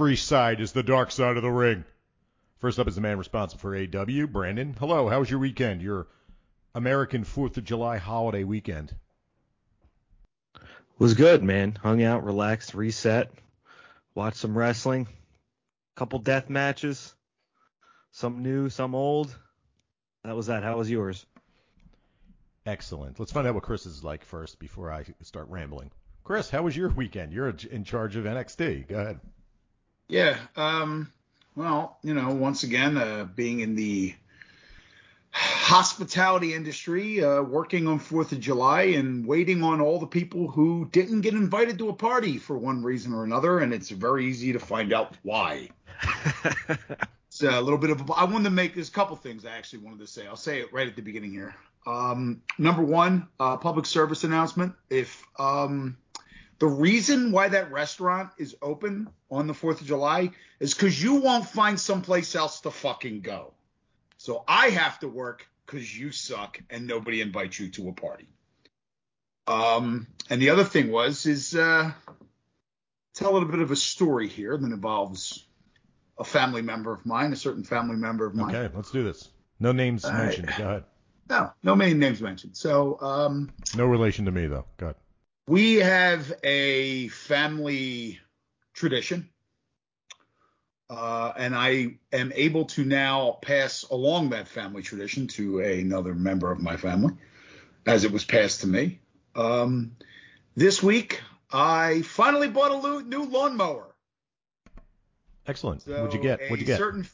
every side is the dark side of the ring. First up is the man responsible for AEW, Brandon. Hello, how was your weekend? Your American 4th of July holiday weekend. Was good, man. Hung out, relaxed, reset, watched some wrestling, couple death matches, some new, some old. That was that. How was yours? Excellent. Let's find out what Chris is like first before I start rambling. Chris, how was your weekend? You're in charge of NXT. Go ahead. Yeah. Um, well, you know, once again, uh, being in the hospitality industry, uh, working on Fourth of July and waiting on all the people who didn't get invited to a party for one reason or another, and it's very easy to find out why. it's a little bit of. A, I wanted to make this couple things. I actually wanted to say. I'll say it right at the beginning here. Um, number one, uh, public service announcement. If um, the reason why that restaurant is open on the 4th of July is because you won't find someplace else to fucking go. So I have to work because you suck and nobody invites you to a party. Um, and the other thing was, is uh, tell a little bit of a story here that involves a family member of mine, a certain family member of mine. Okay, let's do this. No names All mentioned. Right. Go ahead. No, no main names mentioned. So, um, no relation to me though. Go ahead. We have a family tradition, uh, and I am able to now pass along that family tradition to another member of my family, as it was passed to me. Um, this week, I finally bought a new lawnmower. Excellent. So What'd you get? What'd you get? Certain,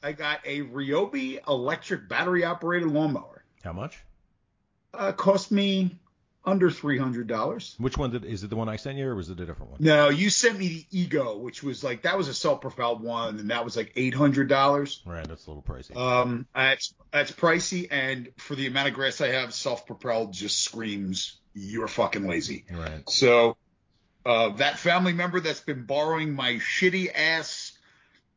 I got a Ryobi electric battery operated lawnmower. How much? Uh, cost me under three hundred dollars. Which one did is it the one I sent you or was it a different one? No, you sent me the Ego, which was like that was a self-propelled one, and that was like eight hundred dollars. Right, that's a little pricey. Um, that's that's pricey, and for the amount of grass I have, self-propelled just screams you're fucking lazy. Right. So, uh, that family member that's been borrowing my shitty ass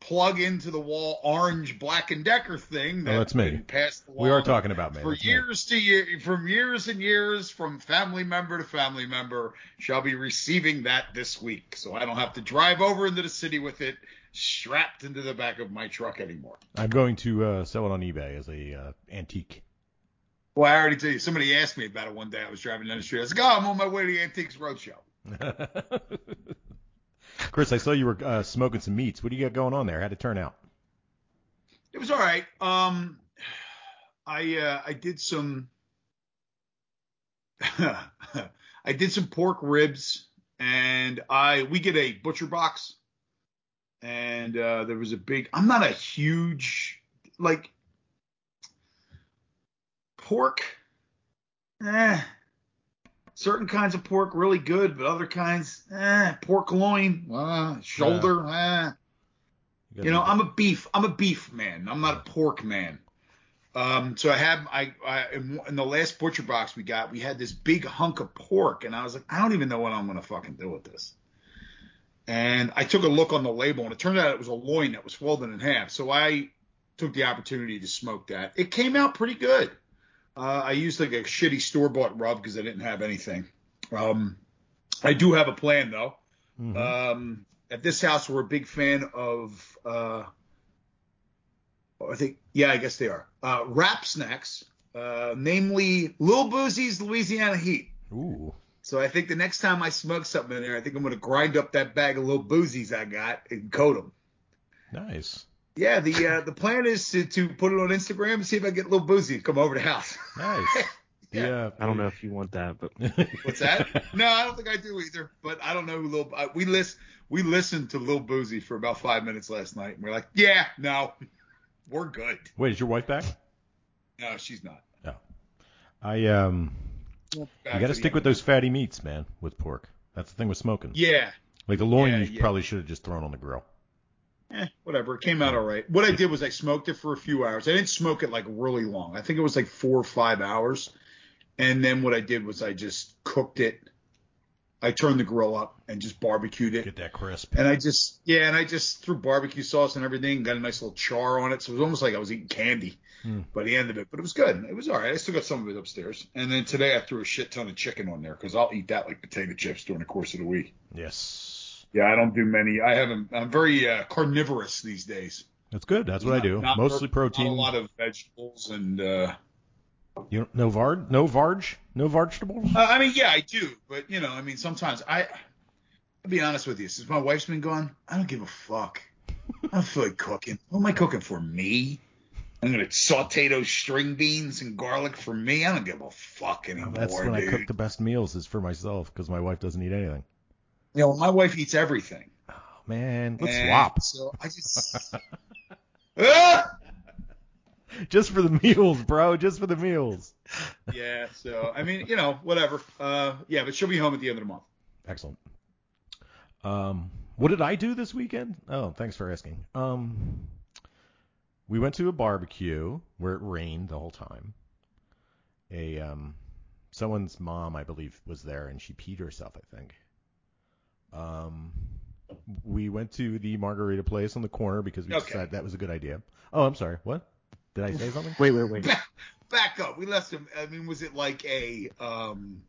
plug into the wall orange Black and Decker thing. That oh, that's me. we are talking about me. For that's years me. to year, from years and years, from family member to family member, shall be receiving that this week, so I don't have to drive over into the city with it strapped into the back of my truck anymore. I'm going to uh, sell it on eBay as a uh, antique. Well, I already tell you, somebody asked me about it one day. I was driving down the street. I was like, "Oh, I'm on my way to the Antiques Roadshow." Chris, I saw you were uh, smoking some meats. What do you got going on there? How'd it turn out? It was all right. Um, I uh, I did some I did some pork ribs, and I we get a butcher box, and uh, there was a big. I'm not a huge like pork. Eh, certain kinds of pork really good, but other kinds, eh, pork loin, uh, shoulder, yeah. eh. You, you know, I'm a beef, I'm a beef man. I'm not a pork man. Um, so I have, I, I in, in, the last butcher box we got, we had this big hunk of pork, and I was like, I don't even know what I'm gonna fucking do with this. And I took a look on the label, and it turned out it was a loin that was folded in half. So I took the opportunity to smoke that. It came out pretty good. Uh, I used like a shitty store bought rub because I didn't have anything. Um, I do have a plan though. Mm-hmm. Um, at this house, we're a big fan of. Uh, I think, yeah, I guess they are. Uh, Rap Snacks, uh, namely Lil Boosie's Louisiana Heat. Ooh. So I think the next time I smoke something in there, I think I'm gonna grind up that bag of Lil Boosies I got and coat them. Nice. Yeah, the uh, the plan is to, to put it on Instagram and see if I get a Lil Boosie to come over to the house. Nice. yeah. yeah. I don't know if you want that, but what's that? No, I don't think I do either. But I don't know who Lil. Uh, we list we listened to Lil Boosie for about five minutes last night, and we're like, yeah, no, we're good. Wait, is your wife back? No, she's not. No. I um. you got to stick with those fatty meats, man, with pork. That's the thing with smoking. Yeah. Like the loin, yeah, you yeah. probably should have just thrown on the grill eh, whatever. It came out all right. What I did was I smoked it for a few hours. I didn't smoke it like really long. I think it was like four or five hours. And then what I did was I just cooked it. I turned the grill up and just barbecued it. Get that crisp. And I just, yeah, and I just threw barbecue sauce and everything, got a nice little char on it. So it was almost like I was eating candy mm. by the end of it. But it was good. It was all right. I still got some of it upstairs. And then today I threw a shit ton of chicken on there because I'll eat that like potato chips during the course of the week. Yes. Yeah, I don't do many. I haven't. I'm very uh, carnivorous these days. That's good. That's what Not- I do. Mostly pro- protein. Not a lot of vegetables and. Uh, You don't, no vard, no varge, no vegetables. Uh, I mean, yeah, I do, but you know, I mean, sometimes I. I'll be honest with you. Since my wife's been gone, I don't give a fuck. I don't feel like cooking. What am I cooking for me? I'm gonna saute those string beans and garlic for me. I don't give a fuck anymore, That's when I cook the best meals is for myself because my wife doesn't eat anything. You know, my wife eats everything. Oh, man, let's And swap So I just. Ah! just for the meals, bro. Just for the meals. Yeah. So I mean, you know, whatever. Uh, yeah, but she'll be home at the end of the month. Excellent. Um, what did I do this weekend? Oh, thanks for asking. Um, we went to a barbecue where it rained the whole time. A um, someone's mom, I believe, was there, and she peed herself. I think. Um, we went to the margarita place on the corner because we Okay. decided that was a good idea. Oh, I'm sorry. What? Did I say something? Wait, wait, wait. Back, back up. We left him. I mean, was it like a um,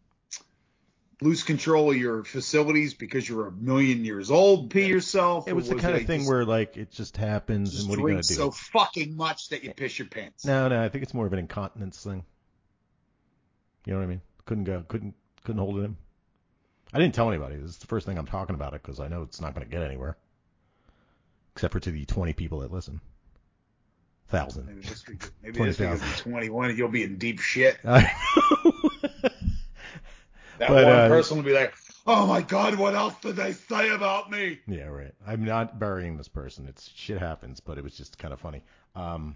lose control of your facilities because you're a million years old, pee yourself? It was the kind of thing just- where like it just happens, just and what are you gonna do? so fucking much that you piss your pants. No, no, I think it's more of an incontinence thing. You know what I mean? Couldn't go, couldn't, couldn't hold it in. I didn't tell anybody. This is the first thing I'm talking about it because I know it's not going to get anywhere, except for to the 20 people that listen. Thousand. Maybe this week, maybe this week 21 you'll be in deep shit. That But, one uh, person will be like, "Oh my god, what else did they say about me?" yeah, right. I'm not burying this person. It's shit happens, but it was just kind of funny. Um,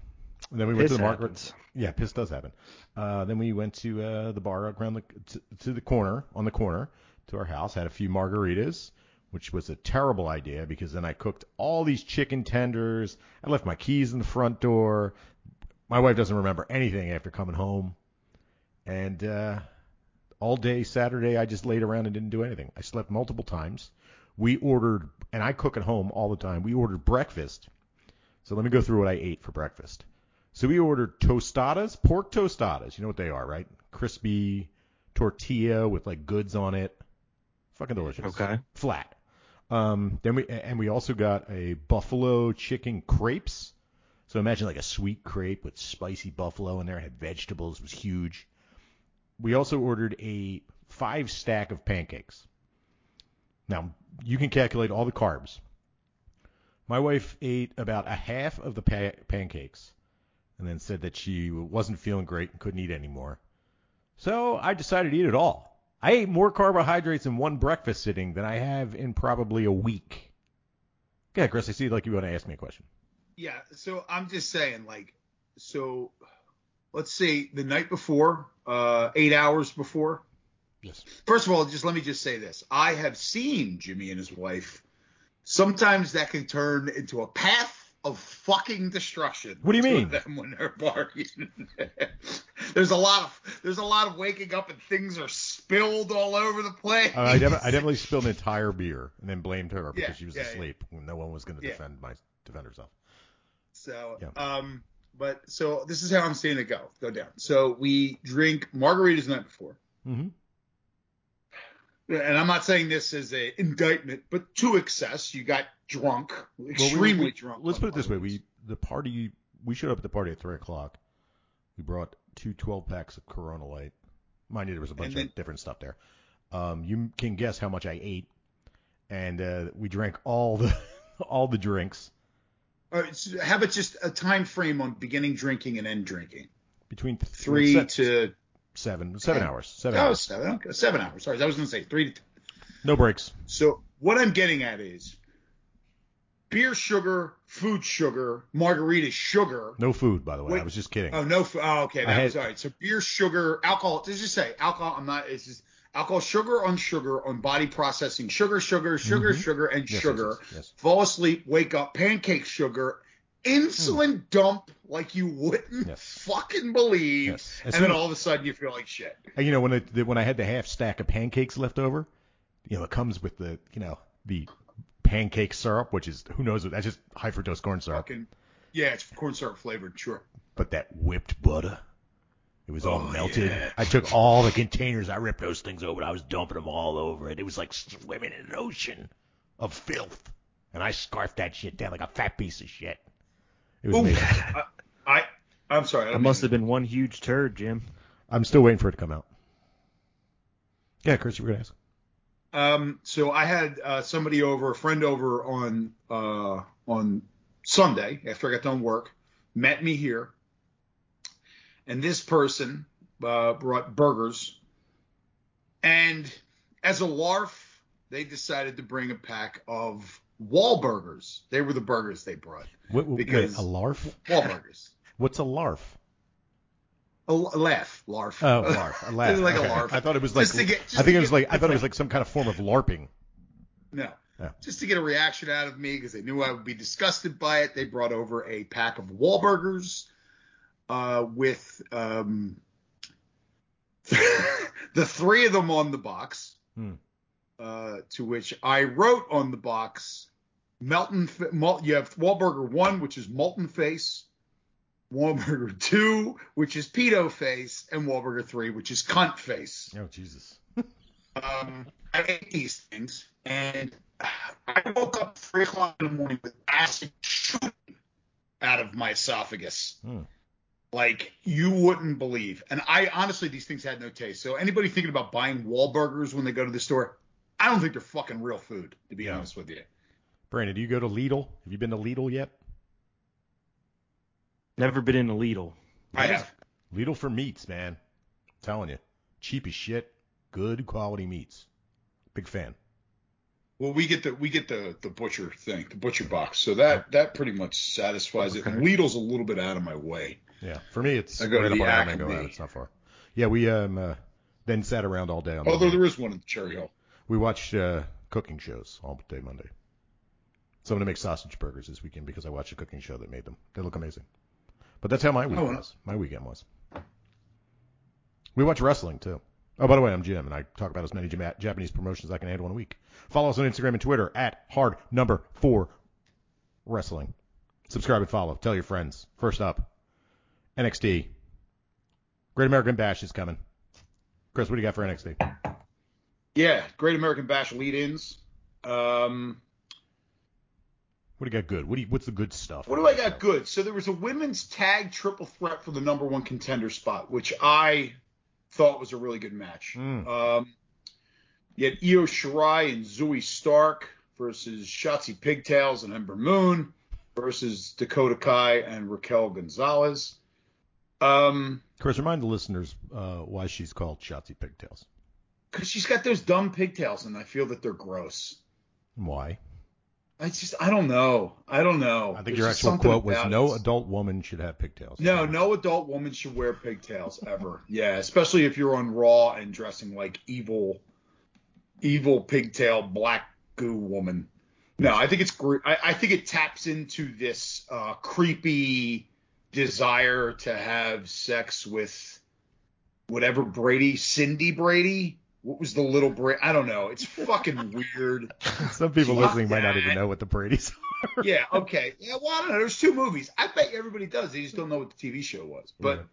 then we went Piss to the market. Yeah, piss does happen. Uh, then we went to uh, the bar around the to, to the corner on the corner to our house. Had a few margaritas, which was a terrible idea because then I cooked all these chicken tenders. I left my keys in the front door. My wife doesn't remember anything after coming home, and uh, all day Saturday I just laid around and didn't do anything. I slept multiple times. We ordered, and I cook at home all the time. We ordered breakfast. So let me go through what I ate for breakfast. So we ordered tostadas, pork tostadas. You know what they are, right? Crispy tortilla with like goods on it. Fucking delicious. Okay. Flat. Um, then we and we also got a buffalo chicken crepes. So imagine like a sweet crepe with spicy buffalo in there. It had vegetables. It was huge. We also ordered a five stack of pancakes. Now you can calculate all the carbs. My wife ate about a half of the pa- pancakes and then said that she wasn't feeling great and couldn't eat anymore. So I decided to eat it all. I ate more carbohydrates in one breakfast sitting than I have in probably a week. Yeah, Chris, I see like you want to ask me a question. Yeah, so I'm just saying, like, so let's say the night before, uh, eight hours before. Yes. First of all, just let me just say this: I have seen Jimmy and his wife. Sometimes that can turn into a path of fucking destruction. What do you mean? Them when they're barking. there's a lot of there's a lot of waking up and things are spilled all over the place. Uh, I, definitely, I definitely spilled an entire beer and then blamed her because Yeah, she was yeah, yeah. asleep when no one was going to Yeah. defend my defend herself. So, Yeah. um, but so this is how I'm seeing it go go down. So we drink margaritas the night before, Mm-hmm. And I'm not saying this as a indictment, but to excess, you got drunk, extremely drunk. Let's put it this way: we the party we showed up at the party at three o'clock. We brought two 12 packs of Corona Light. Mind you, there was a bunch then- of different stuff there. Um, you can guess how much I ate, and uh, we drank all the all the drinks All right, so how about just a time frame on beginning drinking and end drinking? between th- Three to seven seven hours. Seven oh, hours. seven, okay, seven hours. Sorry, I was going to say three to. No breaks. So what I'm getting at is beer sugar, food sugar, margarita sugar. No food, by the way. I was just kidding. Oh no! Oh, okay. I That had- was all right. So beer, sugar, alcohol. Let's just say alcohol. I'm not. It's just alcohol, sugar on sugar on body processing. Sugar, sugar, sugar, Mhm. sugar, and yes, sugar. yes, yes. Fall asleep, wake up, pancake sugar, insulin hmm. dump like you wouldn't Yes. fucking believe, Yes. And then all of a sudden you feel like shit. You know, when it, when I had the half stack of pancakes left over, you know, it comes with the, you know, the pancake syrup, which is who knows what that's just high fructose corn syrup. Fucking yeah, it's corn syrup flavored. Sure. But that whipped butter, it was all Oh, melted. yeah. I took all the containers, I ripped those things open, I was dumping them all over it. It was like swimming in an ocean. of filth, and I scarfed that shit down like a fat piece of shit. It was Ooh, amazing. I, I I'm sorry. I That must mean- have been one huge turd, Jim. I'm still waiting for it to come out. Yeah, Chris, you were gonna ask. Um, so I had uh, somebody over, a friend over on uh, on Sunday after I got done work, met me here, and this person uh, brought burgers, and as a larf, they decided to bring a pack of Wahlburgers. They were the burgers they brought. What, what, Because- wait, a larf? Wahlburgers. What's a larf? A laugh, larf. Oh, larf. A laugh. like Okay. a larf. I thought it was like. Get- I think it was get- like. I thought it was like some kind of form of larping. No. Yeah. Just to get a reaction out of me because they knew I would be disgusted by it, they brought over a pack of Wahlburgers uh, with um, the three of them on the box. Hmm. Uh, to which I wrote on the box, Melton. You have Wahlburger one, which is Molten Face. Wahlburger two, which is Pedo Face, and Wahlburger three, which is Cunt Face Oh Jesus. um, I ate these things, and I woke up three o'clock in the morning with acid shooting out of my esophagus, Hmm. like you wouldn't believe. And I honestly, these things had no taste. So anybody thinking about buying Wahlburgers when they go to the store, I don't think they're fucking real food, to be Yeah. honest with you. Brandon, do you go to Lidl? Have you been to Lidl yet? Never been in a Lidl. I have. Lidl for meats, man. I'm telling you, cheap as shit, good quality meats. Big fan. Well, we get the we get the the butcher thing, the butcher box. So that that pretty much satisfies it. And Lidl's a little bit out of my way. Yeah, for me it's I go to right the up on Avenue Acme. It's not far. Yeah, we um uh, then sat around all day on Although Monday. there is one in Cherry Hill. We watched uh, cooking shows all day Monday. So I'm gonna make sausage burgers this weekend because I watched a cooking show that made them. They look amazing. But that's how my week Oh, was. My weekend was. We watch wrestling too. Oh, by the way, I'm Jim, and I talk about as many Japanese promotions as I can handle in a week. Follow us on Instagram and Twitter at hard number four wrestling. Subscribe and follow. Tell your friends. First up, NXT. Great American Bash is coming. Chris, what do you got for NXT? Yeah, Great American Bash lead-ins. Um, What do you got good? What do you, what's the good stuff? what do I got good? So there was a women's tag triple threat for the number one contender spot, which I thought was a really good match. Mm. Um, you had Io Shirai and Zoey Stark versus Shotzi Pigtails and Ember Moon versus Dakota Kai and Raquel Gonzalez. Um, Chris, remind the listeners uh, why she's called Shotzi Pigtails. because she's got those dumb pigtails, and I feel that they're gross. Why? I just, I don't know. I don't know. I think There's your actual quote was, "No it. adult woman should have pigtails." No, no adult woman should wear pigtails ever. yeah, especially if you're on Raw and dressing like evil, evil pigtail black goo woman. No, I think it's great. I, I think it taps into this uh, creepy desire to have sex with whatever Brady, Cindy Brady. What was the little Brady? I don't know. It's fucking weird. Some people Fuck listening might not even know what the Brady's. are. yeah, okay. Yeah, well, I don't know. There's two movies. I bet everybody does. They just don't know what the TV show was. But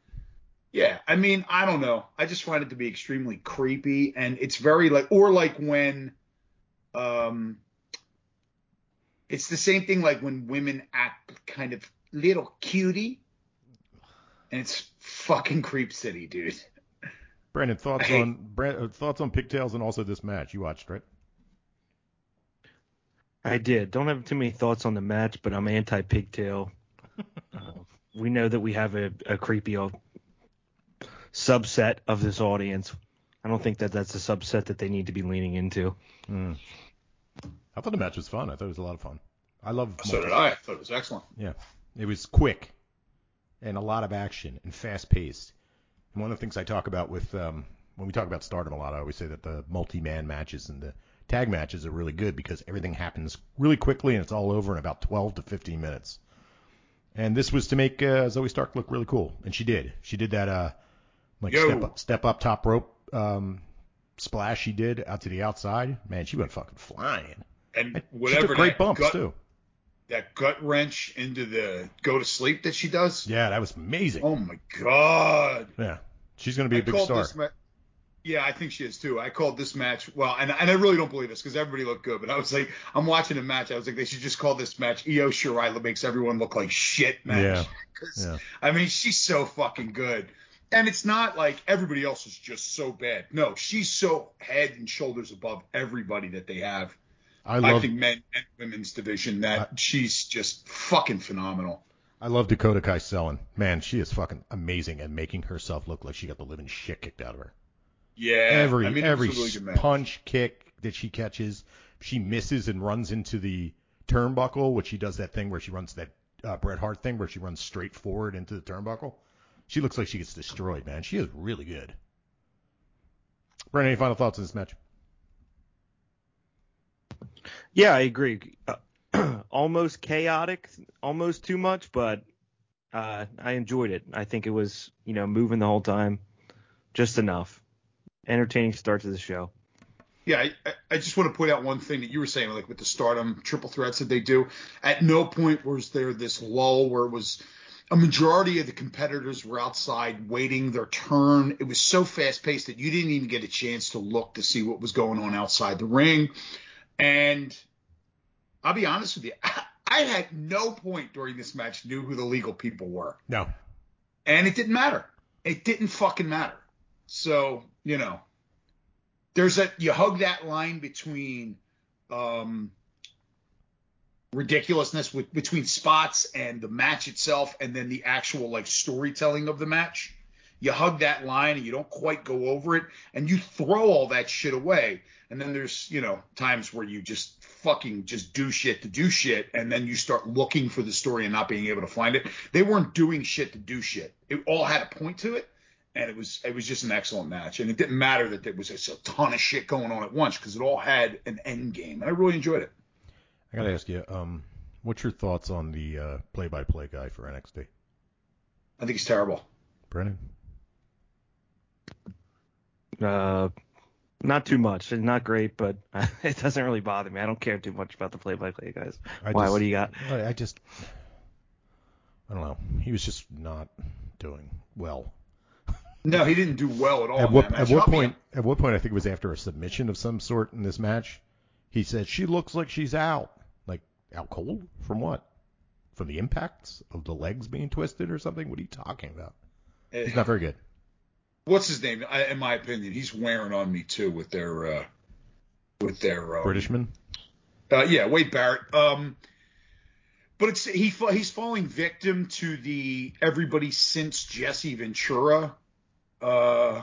yeah, I mean, I don't know. I just find it to be extremely creepy, and it's very like, or like when, um, it's the same thing like when women act kind of little cutie, and it's fucking creep city, dude. Brandon, thoughts Hey. on Brand, uh, thoughts on pigtails and also this match you watched, right? I did. Don't have too many thoughts on the match, but I'm anti pigtail. uh, we know that we have a, a creepy uh, subset of this audience. I don't think that that's a subset that they need to be leaning into. Mm. I thought the match was fun. I thought it was a lot of fun. I love. So did I. I thought it was excellent. Yeah, it was quick and a lot of action and fast paced. And one of the things I talk about with um, when we talk about Stardom a lot, I always say that the multi-man matches and the tag matches are really good because everything happens really quickly and it's all over in about 12 to 15 minutes. And this was to make uh, Zoey Stark look really cool, and she did. She did that uh, like Yo. step up, step up top rope um, splash she did out to the outside. Man, she went fucking flying. And she whatever took great bumps gut, too. That gut wrench into the go to sleep that she does. Yeah, that was amazing. Oh my god. Yeah, she's gonna be a I big star. ma- Yeah, I think she is too. I called this match well, and, and I really don't believe this because everybody looked good, but I was like, I'm watching a match. I was like, they should just call this match Io Shirai makes everyone look like shit match. Yeah. Yeah. I mean, she's so fucking good. And it's not like everybody else is just so bad. No, she's so head and shoulders above everybody that they have. I I, love think men and women's division that she's just fucking phenomenal. I love Dakota Kai selling. Man, she is fucking amazing at making herself look like she got the living shit kicked out of her. Yeah, every I mean, every really punch kick that she catches, she misses and runs into the turnbuckle, which she does that thing where she runs that uh, Bret Hart thing where she runs straight forward into the turnbuckle. She looks like she gets destroyed, man. She is really good. Brent, any final thoughts on this match? Yeah, I agree. Uh, almost chaotic, almost too much, but uh, I enjoyed it. I think it was, you know, moving the whole time, just enough. Entertaining start to the show. Yeah, I, I- just want to point out one thing that you were saying, like with the Stardom triple threats that they do. At no point was there this lull where it was a majority of the competitors were outside waiting their turn. It was so fast paced that you didn't even get a chance to look to see what was going on outside the ring. And I'll be honest with you, I had no point during this match knew who the legal people were. No. And it didn't matter. It didn't fucking matter. So, you know, there's a you hug that line between um ridiculousness with between spots and the match itself and then the actual like storytelling of the match. You hug that line and you don't quite go over it and you throw all that shit away. And then there's, you know, times where you just fucking just do shit to do shit and then you start looking for the story and not being able to find it. They weren't doing shit to do shit. It all had a point to it and it was it was just an excellent match. And it didn't matter that there was a ton of shit going on at once because it all had an end game. And I really enjoyed it. I gotta ask you, um, what's your thoughts on the uh, play-by-play guy for NXT? I think he's terrible. Brennan? Uh, not too much. It's not great, but it doesn't really bother me. I don't care too much about the play-by-play guys. I Why? just- What do you got? I, I just, I don't know. He was just not doing well. No, he didn't do well at all. at what at what I'll point? At what point? I think it was after a submission of some sort in this match. He said she looks like she's out. Like out cold from what? From the impacts of the legs being twisted or something? What are you talking about? He's not very good. What's his name? I, in my opinion, he's wearing on me too with their uh, with their uh, Britishman. Uh, yeah, Wade Barrett. Um, but it's he he's falling victim to the everybody since Jesse Ventura uh,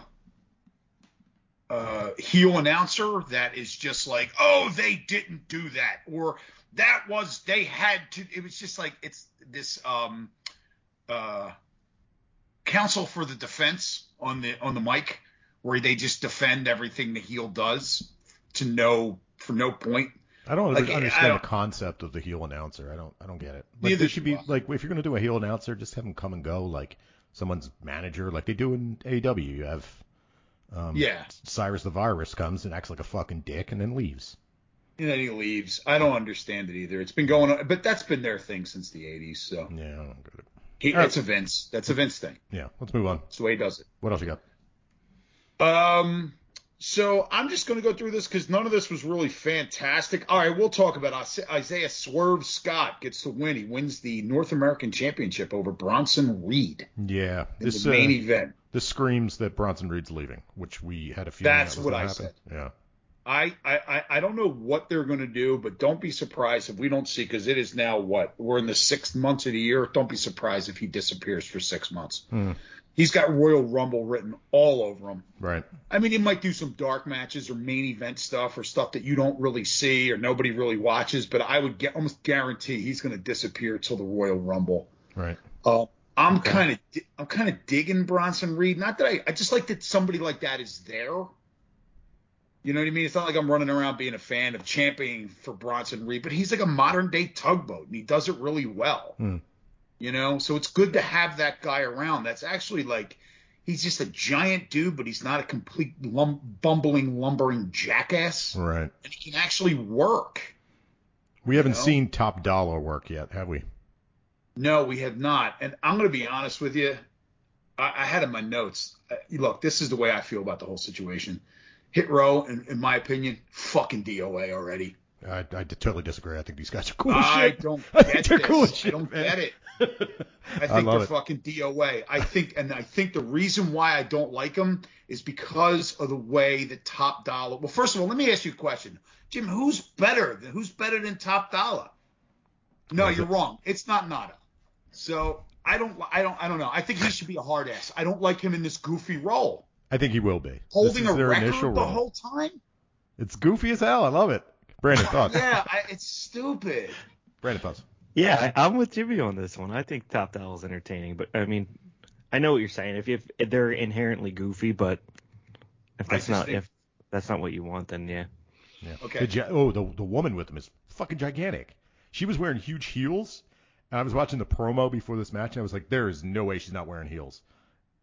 uh, heel announcer that is just like, oh, they didn't do that, or that was they had to. It was just like it's this um, uh, counsel for the defense on the on the mic where they just defend everything the heel does to no for no point. I don't Like, I understand don't- the concept of the heel announcer. I don't. I don't get it. Like Neither should be I. like if you're gonna do a heel announcer, just have them come and go like someone's manager, like they do in AEW. You have um, Yeah. Cyrus the Virus comes and acts like a fucking dick and then leaves. And then he leaves. I don't understand it either. It's been going on, but that's been their thing since the 80s. So Yeah, I don't get it. He, right. that's a Vince. That's a Vince thing. Yeah, let's move on. That's the way he does it. What else you got? Um, so I'm just going to go through this because none of this was really fantastic. All right, we'll talk about Isaiah Swerve Scott gets the win. He wins the North American Championship over Bronson Reed Yeah, this the main uh, event. this screams that Bronson Reed's leaving, which we had a few. That's that what I happen. said. Yeah, I, I, I- don't know what they're going to do, but don't be surprised if we don't see because it is now what we're in the sixth months of the year. Don't be surprised if he disappears for six months. Hmm. He's got Royal Rumble written all over him. right. I mean, he might do some dark matches or main event stuff or stuff that you don't really see or nobody really watches, but I would get, almost guarantee he's going to disappear till the Royal Rumble. Right. Uh, I'm Okay. kind of I'm kind of digging Bronson Reed. Not that I I just like that somebody like that is there. You know what I mean? It's not like I'm running around being a fan of championing for Bronson Reed, but he's like a modern day tugboat and he does it really well. Hmm. You know, so it's good to have that guy around. That's actually like he's just a giant dude, but he's not a complete lum- bumbling lumbering jackass, Right. and he can actually work. We haven't know? seen top dollar work yet, have we? No, we have not. And I'm going to be honest with you. I, I had in my notes. Uh, look, this is the way I feel about the whole situation. Hit Row, in, in my opinion, fucking DOA already. I, I totally disagree. I think these guys are cool I shit. don't I get they're this. cool shit, I don't man. get it. I I think love they're it. fucking DOA. I think, and I think the reason why I don't like them is because of the way that Top Dollar. Well, first of all, let me ask you a question, Jim. Who's better? than Who's better than Top Dollar? No, you're it? wrong. It's not Nada. So I don't, I don't, I don't know. I think he should be a hard ass. I don't like him in this goofy role, I think he will be. holding this is a their record initial the role. whole time. It's goofy as hell. I love it. Brandon thoughts. Yeah, I, it's stupid. Brandon thoughts. Yeah, I, I'm with Jimmy on this one. I think Top Doll is entertaining, but I mean, I know what you're saying. If, if, if they're inherently goofy, but if that's not think- if that's not what you want, then yeah. Yeah. Okay. The oh, the the woman with him is fucking gigantic. She was wearing huge heels, and I was watching the promo before this match, and I was like, there is no way she's not wearing heels.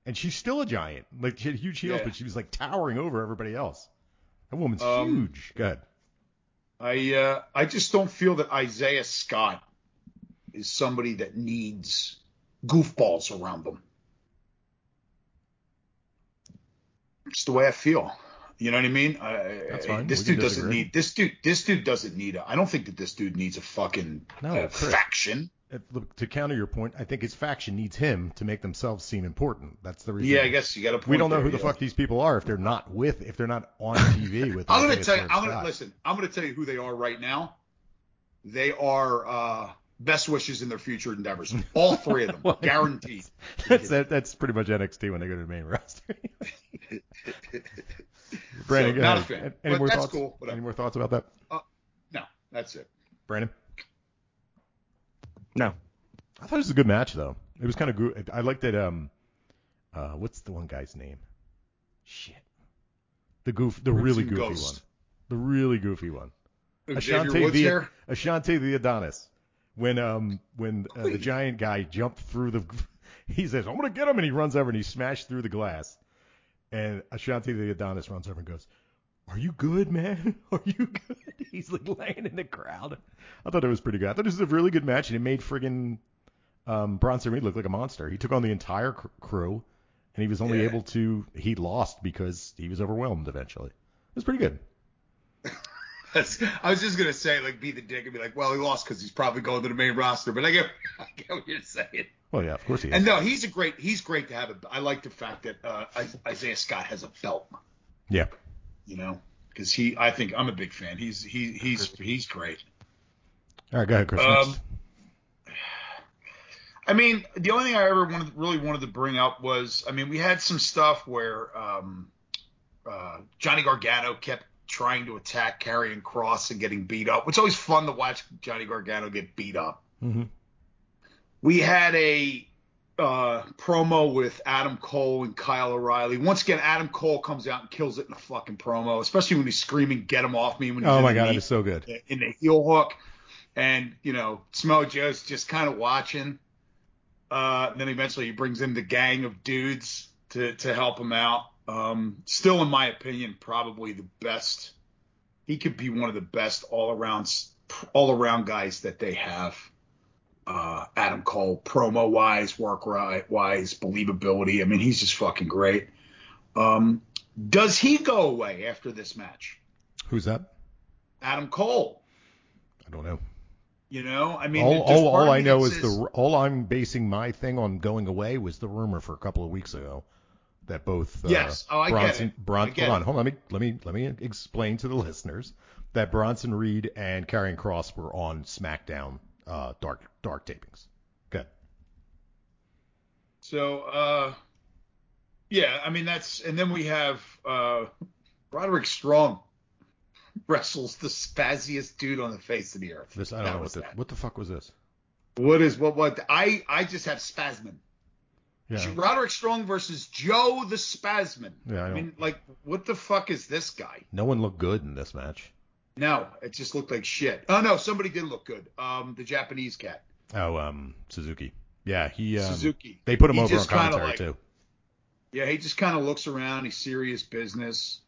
And she's still a giant. Like she had huge heels, Yeah. but she was like towering over everybody else. That woman's Um, huge. Good. I uh, I just don't feel that Isaiah Scott is somebody that needs goofballs around them. It's the way I feel. You know what I mean? I, That's fine. This dude doesn't need this dude. This dude doesn't need a. I don't think that this dude needs a fucking No, uh, faction. Uh, look, To counter your point, I think his faction needs him to make themselves seem important. That's the reason. Yeah, I guess you got to. we don't know there, who the yeah. fuck these people are if they're not with, if they're not on TV with. I'm gonna tell you. I'm gonna listen. I'm gonna tell you who they are right now. They are uh, best wishes in their future endeavors. All three of them, Well, guaranteed. That's that, that's pretty much NXT when they go to the main roster. Brandon, So, not a fan, Any but more that's thoughts? cool. Any more thoughts about that, No, that's it. Brandon? No. I thought it was a good match though. It was kind of good. I liked it. Um, uh, what's the one guy's name? Shit. The goof, the really Roots and goofy Ghost. one. The really goofy one. Xavier Ashante Woods the there. Ashante the Adonis. When um when uh, the giant guy jumped through the, he says I'm gonna get him and he runs over and he smashed through the glass, and Ashante the Adonis runs over and goes, "Are you good, man? Are you good?" He's like laying in the crowd. I thought it was pretty good. I thought this was a really good match and it made friggin' um, Bronson Reed look like a monster. He took on the entire cr- crew, and he was only Yeah. able to he lost because he was overwhelmed eventually. It was pretty good. I was just gonna say like be the dick and be like, well, he lost because he's probably going to the main roster. But I get, I get what you're saying. Well, yeah, of course he is. And no, he's a great. He's great to have. A, I like the fact that uh, Isaiah Scott has a belt. yeah. You know, because he. I think I'm a big fan. He's he he's he's great. All right, go ahead, Chris. Um. I mean, the only thing I ever wanted, really wanted to bring up was, I mean, we had some stuff where um, uh, Johnny Gargano kept trying to attack Karrion Kross and getting beat up. It's always fun to watch Johnny Gargano get beat up. hmm We had a uh, promo with Adam Cole and Kyle O'Reilly. Once again, Adam Cole comes out and kills it in a fucking promo, especially when he's screaming, "Get him off me!" When he's Oh my god, knee- is so good. in the heel hook, and you know Samoa Joe's just kind of watching. Uh, then eventually he brings in the gang of dudes to to help him out. Um, still, in my opinion, probably the best. He could be one of the best all around all around guys that they have. Uh, Adam Cole, promo wise, work wise, believability. I mean, he's just fucking great. Um, does he go away after this match? Who's that? Adam Cole. I don't know. You know, I mean, all all, all I know is the all I'm basing my thing on going away was the rumor for a couple of weeks ago that both uh, Yes. Oh, I get it. Bron- I get hold on, hold on, let me let me let me explain to the listeners that Bronson Reed and Karrion Kross were on SmackDown uh, dark dark tapings. Good. So, uh, yeah, I mean that's, and then we have uh, Roderick Strong wrestles the spazziest dude on the face of the earth. This I don't That know what the, what the fuck was this. What is what what I I just have Spasman. Yeah. Roderick Strong versus Joe the Spasman. Yeah, I I mean, like, what the fuck is this guy? No one looked good in this match. No, it just looked like shit. Oh no, somebody did look good. Um, the Japanese cat, Oh, um, Suzuki. Yeah, he um, Suzuki. They put him He over on commentary like- too. Yeah, he just kind of looks around. He's serious business,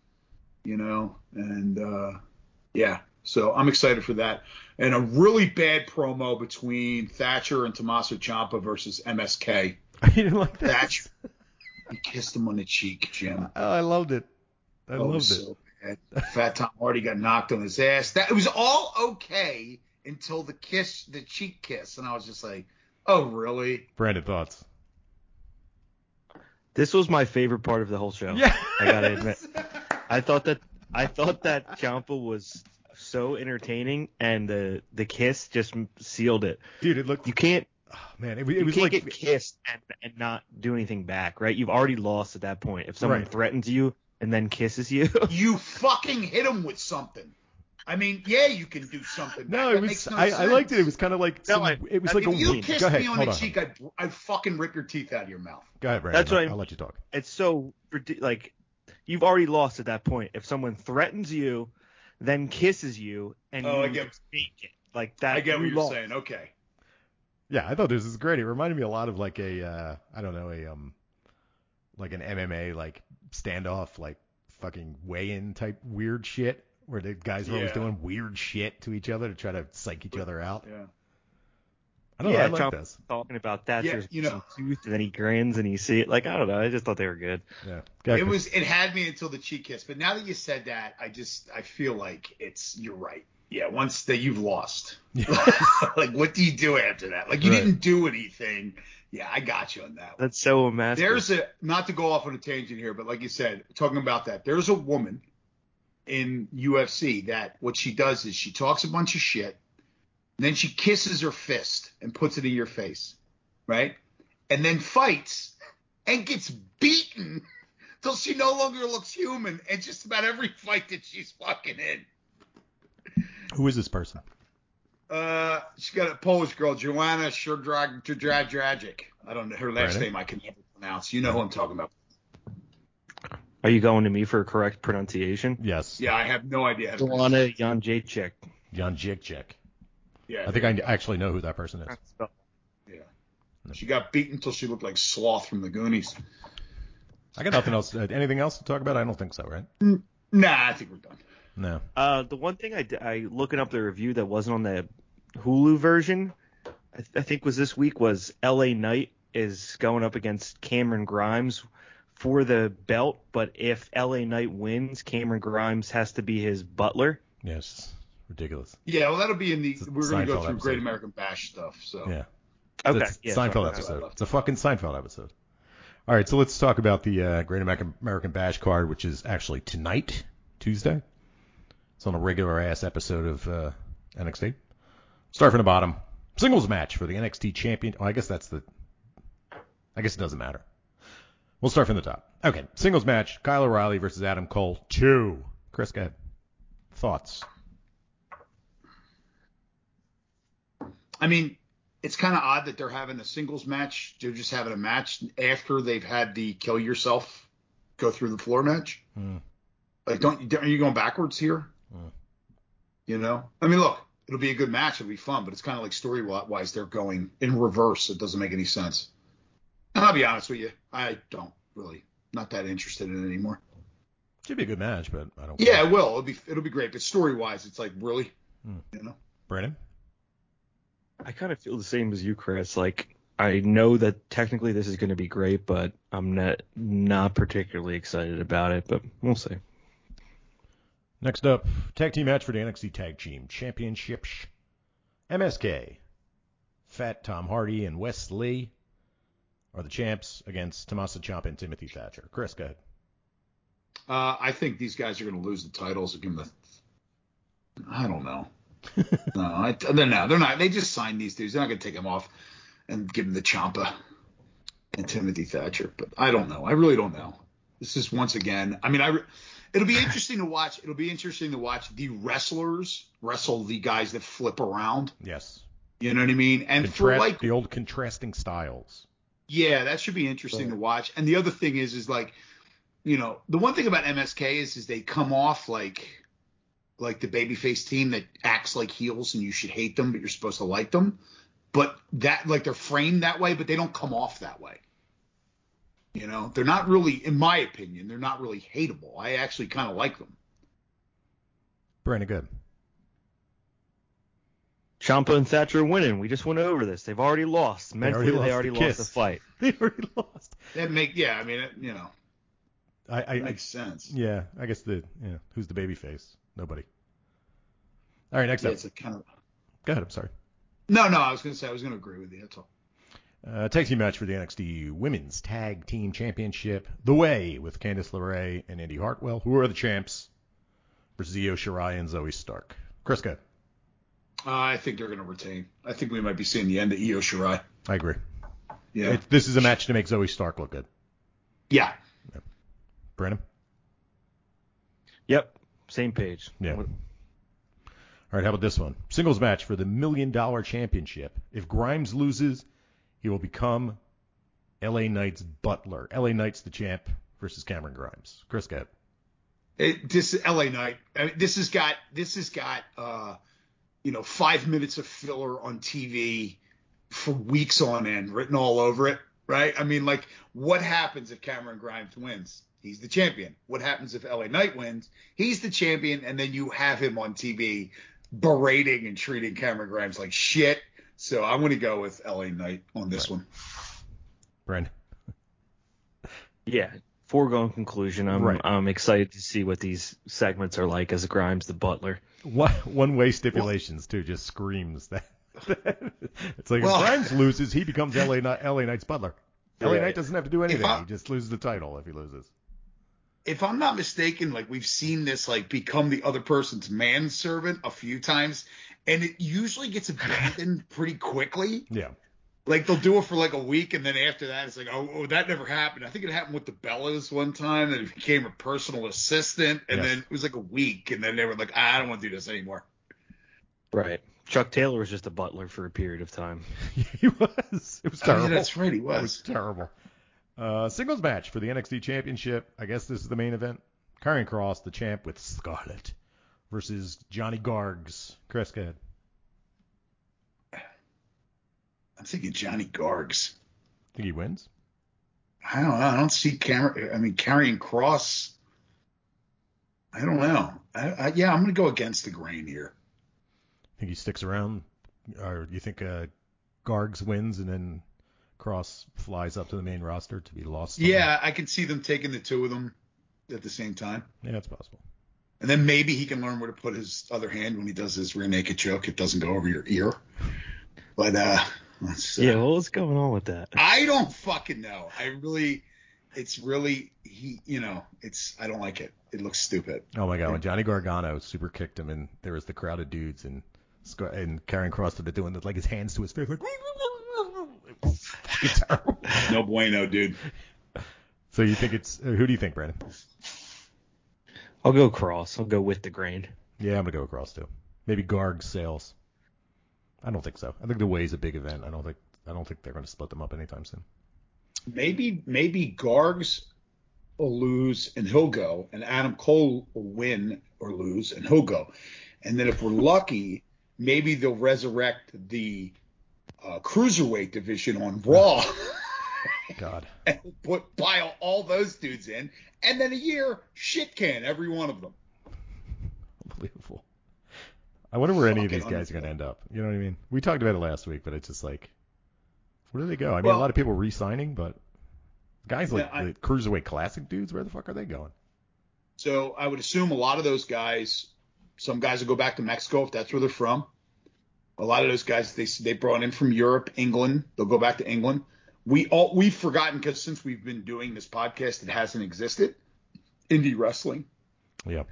you know, and uh, yeah. So I'm excited for that. And a really bad promo between Thatcher and Tommaso Ciampa versus MSK. I didn't like that. Thatcher, He kissed him on the cheek, Jim. Oh, I loved it. I Oh, loved it. so. Fat Tom Hardy got knocked on his ass. That it was all okay until the kiss, the cheek kiss, and I was just like, "Oh, really?" Brandon thoughts. This was my favorite part of the whole show. Yeah. I gotta admit. I thought that I thought that Ciampa was so entertaining, and the the kiss just sealed it. Dude, it looked. You can't oh, man, it, it you was can't like get kissed and, and not do anything back, right? You've already lost at that point. If someone Right. threatens you and then kisses you, You fucking hit him with something. I mean, yeah, you can do something. no, That it was. makes no I, I liked it. It was kind of like. No, some- I- it was If like a you wink. kissed ahead. me on the on. cheek, I'd, I'd fucking rip your teeth out of your mouth. Go ahead, Brandon. That's what I'll, I'm- I'll let you talk. it's so like you've already lost at that point. If someone threatens you, then kisses you, and Oh, you I get- just take it like that, I get what you you're lost. saying. Okay. Yeah, I thought this was great. It reminded me a lot of like a, uh, I don't know, a um, like an MMA like standoff, like fucking weigh-in type weird shit, where the guys are always doing weird shit to each other to try to psych each other out. Yeah. I don't know. Yeah, I like Trump- this. Talking about that, Yeah, you know. tooth, and then he grins and you see it. Like I don't know, I just thought they were good. Yeah. Go ahead, It Chris. was. It had me until the cheek kiss, but now that you said that, I just I feel like it's. You're right. Yeah. Once that you've lost. like, what do you do after that? Like, you Right. didn't do anything. Yeah, I got you on that. one. That's so massive. There's a not to go off on a tangent here, but like you said, talking about that, there's a woman in UFC that what she does is she talks a bunch of shit, and then she kisses her fist and puts it in your face, right? And then fights and gets beaten till she no longer looks human in just about every fight that she's fucking in. Who is this person? Uh, she got a Polish girl, Joanna Dradragic. I don't know her last Brandon? name. I can never pronounce. You know who I'm talking about. Are you going to me for a correct pronunciation? Yes. Yeah, I have no idea. Joanna to Delana Janjacek. Jan Jikjek. Yeah, I think I actually know who that person is. Yeah. She got beaten until she looked like Sloth from the Goonies. I got nothing else. Uh, anything else to talk about? I don't think so, right? Nah, I think we're done. No. Uh, the one thing I, I looking up the review that wasn't on the Hulu version, I, th- I think was this week was L.A. Knight is going up against Cameron Grimes for the belt, but if L.A. Knight wins, Cameron Grimes has to be his butler. Yes. Ridiculous. Yeah, well, that'll be in the. It's We're going to go Seinfeld through Great. American Bash stuff. So Yeah. Okay, It's yeah, Seinfeld sorry. episode. It's a fucking Seinfeld episode. All right, so let's talk about the uh, Great American, American Bash card, which is actually tonight, Tuesday. It's on a regular ass episode of uh, NXT. Start from the bottom. Singles match for the NXT champion. Oh, I guess that's the. I guess it doesn't matter. We'll start from the top. Okay, singles match: Kyle O'Reilly versus Adam Cole. Two. Chris, go ahead. Thoughts? I mean, it's kind of odd that they're having a singles match. They're just having a match after they've had the kill yourself go through the floor match. Hmm. Like, don't are you going backwards here? Hmm. You know, I mean, look, it'll be a good match. It'll be fun, but it's kind of like story wise, they're going in reverse. It doesn't make any sense. And I'll be honest with you, I don't really not that interested in it anymore. Should be a good match, but I don't. Yeah, it will. It'll be it'll be great, but story wise, it's like really, Hmm. you know. Brandon. I kind of feel the same as you, Chris. Like I know that technically this is going to be great, but I'm not not particularly excited about it. But we'll see. Next up, tag team match for the NXT Tag Team Championships. MSK, Fat Tom Hardy and Wes Lee are the champs against Tommaso Ciampa and Timothy Thatcher. Chris, go ahead. Uh, I think these guys are going to lose the titles give them the. I don't know. no, I, they're not. They're not. They just signed these dudes. They're not going to take them off and give them the Ciampa and Timothy Thatcher. But I don't know. I really don't know. This is once again. I mean, I. It'll be interesting to watch. It'll be interesting to watch the wrestlers wrestle the guys that flip around. Yes. You know what I mean? And for like the old contrasting styles. yeah, that should be interesting to watch. And the other thing is, is like, you know, the one thing about MSK is, is they come off like, like the babyface team that acts like heels and you should hate them, but you're supposed to like them. But that, like, they're framed that way, but they don't come off that way. You know, they're not really, in my opinion, they're not really hateable. I actually kind of like them. Brandon, good. Ciampa and Thatcher are winning. We just went over this. They've already lost. Mentally, already they already lost lost, the the, fight. They already lost. That make yeah. I mean, it, you know, I, I, it I makes sense. yeah. I guess the yeah. Who's the baby face? Nobody. All right, next Yeah, up. it's a kind of. Go ahead. I'm sorry. No, no. I was gonna say I was gonna agree with you. That's all. Uh, tag team match for the NXT Women's Tag Team Championship. The Way with Candice LeRae and Indi Hartwell, who are the champs, versus Io Shirai and Zoey Stark. Chris, go. Uh, I think they're gonna retain. I think we might be seeing the end of Io Shirai. I agree. Yeah. It, this is a match to make Zoey Stark look good. yeah. Brandon? Yep, same page. Yeah. What- All right, how about this one? Singles match for the Million Dollar Championship. If Grimes loses, he will become LA Knight's butler. LA Knight's the champ versus Cameron Grimes. Chris, go. It, this is LA Knight. I mean, this has got this has got uh, you know five minutes of filler on TV for weeks on end, written all over it. Right? I mean, like, what happens if Cameron Grimes wins? He's the champion. What happens if LA Knight wins? He's the champion, and then you have him on TV berating and treating Cameron Grimes like shit. So I'm going to go with LA Knight on this one. Brandon? Yeah, foregone conclusion. I'm Right. I'm excited to see what these segments are like as Grimes the butler. One, one way stipulations, too, just screams that. it's like Well- if Grimes loses, he becomes LA, LA Knight's butler. LA Right. Knight doesn't have to do anything. I- he just loses the title if he loses. if I'm not mistaken, like we've seen this like become the other person's manservant a few times, and it usually gets abandoned pretty quickly. Yeah. Like they'll do it for like a week, and then after that, it's like, oh, oh, that never happened. I think it happened with the Bellas one time, that it became a personal assistant, and Yes. then it was like a week, and then they were like, I don't want to do this anymore. Right. Chuck Taylor was just a butler for a period of time. he was. It was terrible. yeah, that's right, he It was was. terrible. Uh, singles match for the NXT Championship. I guess this is the main event. Karrion Kross, the champ with Scarlett, versus Johnny Gargs. Chris, go ahead. I'm thinking Johnny Gargs. Think he wins? I don't know. I don't see Cameron. I mean, Karrion Kross. I don't know. I, I, yeah, I'm going to go against the grain here. I Think he sticks around, or you think uh, Gargs wins and then Kross flies up to the main roster to be lost? Yeah, I can see them taking the two of them at the same time. yeah, it's possible. And then maybe he can learn where to put his other hand when he does his rear naked choke. It doesn't go over your ear. But uh, let's, uh Yeah, well, what's going on with that? I don't fucking know. I really, it's really he. You know, it's I don't like it. It looks stupid. Oh my god, when Johnny Gargano super kicked him and there was the crowd of dudes and and Karrion Kross started doing the, like his hands to his face like it was fucking terrible. No bueno, dude. So you think it's uh, who do you think, Brandon? I'll go cross. I'll go with the grain. Yeah, I'm gonna go across too. Maybe Garg sales. I don't think so. I think the way's a big event. I don't think I don't think they're gonna split them up anytime soon. Maybe maybe Gargs will lose and he'll go, and Adam Cole will win or lose and he'll go. And then if we're lucky, maybe they'll resurrect the uh, cruiserweight division on Raw. God. and put pile all those dudes in, and then a year shit can every one of them. Unbelievable. I wonder where any of these guys are going to end up. You know what I mean? We talked about it last week, but it's just like, where do they go? I mean, a lot of people re-signing, but guys like I- the cruiserweight classic dudes, where the fuck are they going? So I would assume a lot of those guys, some guys will go back to Mexico if that's where they're from. A lot of those guys they they brought in from Europe, England, they'll go back to England. We all we've forgotten because since we've been doing this podcast, it hasn't existed. Indie wrestling. Yeah,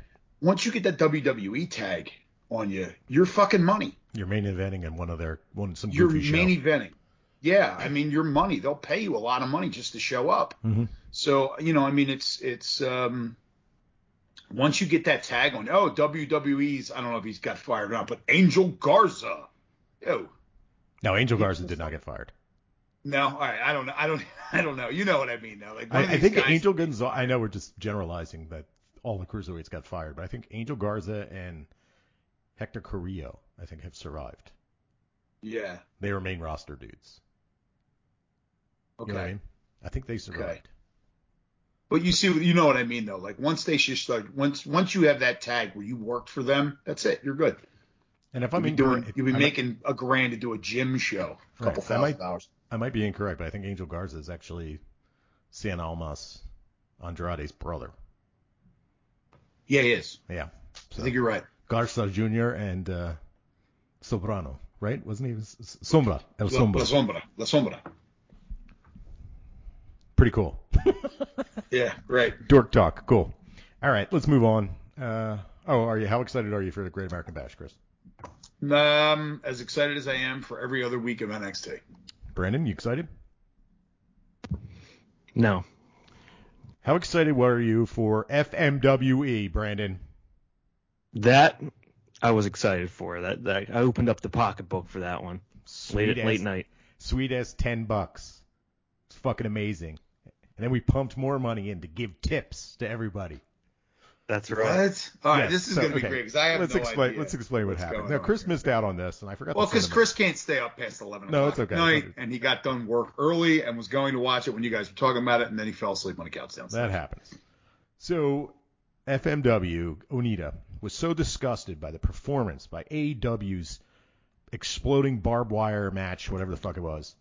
Once you get that WWE tag on you, you're fucking money. you're main eventing in one of their one some You're main show. eventing. Yeah, I mean your money. They'll pay you a lot of money just to show up. Mhm. So you know, I mean, it's it's um, once you get that tag on, oh WWE's, I don't know if he's got fired or not, but Angel Garza, oh No, Angel Garza did not get fired. No, all right, I don't know, I don't, I don't know, you know what I mean though, like I, I think guys, Angel Gonzalez. I know we're just generalizing that all the cruiserweights got fired, but I think Angel Garza and Hector Carrillo, I think, have survived. yeah, They were main roster dudes. okay, You know I mean? I think they survived. but you see, you know what I mean though, like once they just start, once once you have that tag where you worked for them, that's it, you're good. And if I'm doing, you'll be I might- making a grand to do a gym show, a couple Right, I thousand might- dollars. I might be incorrect, but I think Angel Garza is actually Cien Almas Andrade's brother. Yeah, he is. Yeah. I think you're right. Garza Jr. and uh, Sobrano, right? Wasn't he? Sombra. El La, La Sombra. Sombra. La Sombra. Pretty cool. Yeah, right. Dork talk. Cool. All right, let's move on. Uh, oh, are you? How excited are you for the Great American Bash, Chris? Um, as excited as I am for every other week of NXT. Brandon, you excited? No. How excited were you for FMWE, Brandon? That I was excited for. That, that I opened up the pocketbook for that one. Sweet Late as, late night. Sweet as ten bucks. It's fucking amazing. And then we pumped more money in to give tips to everybody. That's What? right. All right, Yes, this is so, going to be okay. great because I have let's no explain. idea Let's explain what happened. Now, Chris missed out on this, and I forgot. Well, because Chris can't stay up past 11 No, it's okay. at night, It's and he got done work early and was going to watch it when you guys were talking about it, and then he fell asleep on the couch downstairs. That happens. So, FMW Onita was so disgusted by the performance by AEW's exploding barbed wire match, whatever the fuck it was,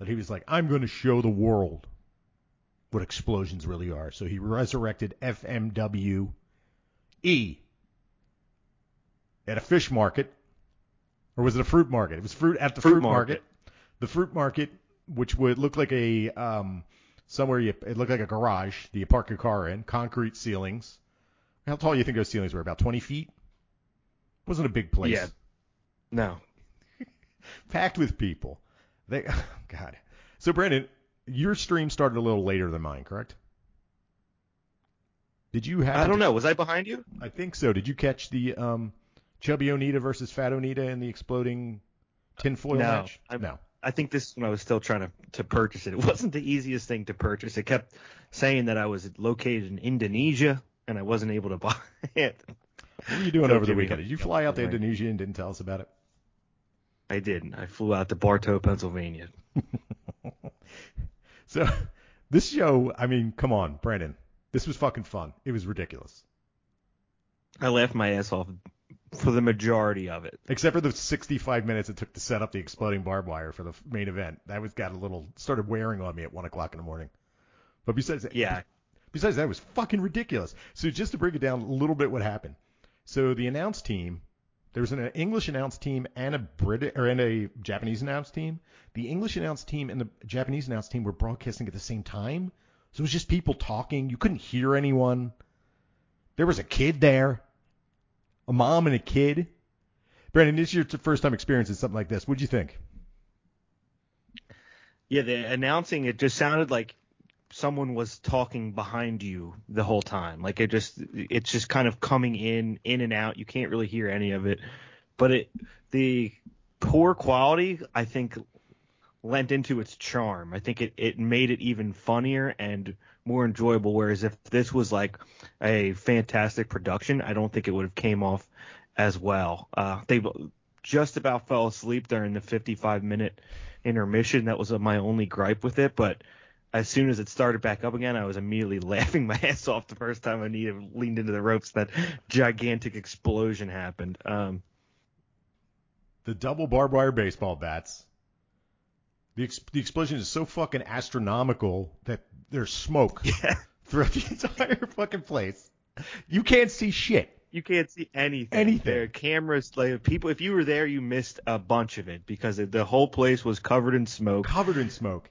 that he was like, "I'm going to show the world what explosions really are." So he resurrected FMWE at a fish market, or was it a fruit market? It was fruit at the fruit, Fruit market. market. The fruit market, which would look like a um, somewhere you, it looked like a garage that you park your car in, concrete ceilings. How tall do you think those ceilings were? About 20 feet? Wasn't a big place. Yeah. No. Packed with people. They, oh God. So Brandon, your stream started a little later than mine, correct? Did you have? I don't know. Was I behind you? I think so. Did you catch the um, Chubby Onita versus Fat Onita in the exploding tinfoil No, match? I'm- no. I think this is when I was still trying to, to purchase it. It wasn't the easiest thing to purchase. It kept saying that I was located in Indonesia and I wasn't able to buy it. What were you doing So over the weekend? Did you fly out to. Indonesia and didn't tell us about it? I didn't. I flew out to Bartow, Pennsylvania. So this show, I mean, come on, Brandon. This was fucking fun. It was ridiculous. I laughed my ass off for the majority of it. Except for the 65 minutes it took to set up the exploding barbed wire for the main event. That was got a little started wearing on me at one o'clock in the morning. But besides that, Yeah. besides that, it was fucking ridiculous. So just to break it down a little bit, what happened? So the announce team, there was an English announce team and a Brit or and a Japanese announce team. The English announce team and the Japanese announce team were broadcasting at the same time. So it was just people talking. You couldn't hear anyone. There was a kid there, a mom and a kid. Brandon, this is your first time experiencing something like this. What'd you think? Yeah, the announcing it just sounded like someone was talking behind you the whole time. Like it just it's just kind of coming in in and out. You can't really hear any of it. But it the poor quality I think lent into its charm. I think it, it made it even funnier and more enjoyable. Whereas if this was like a fantastic production, I don't think it would have came off as well. Uh, they just about fell asleep during the 55 minute intermission. That was uh, my only gripe with it. But as soon as it started back up again, I was immediately laughing my ass off the first time I needed, leaned into the ropes. That gigantic explosion happened. Um, The double barbed wire baseball bats. The, ex- the explosion is so fucking astronomical that there's smoke yeah. throughout the entire fucking place. You can't see shit. You can't see anything. Anything. There cameras, like people. If you were there, you missed a bunch of it because the whole place was covered in smoke. Covered in smoke.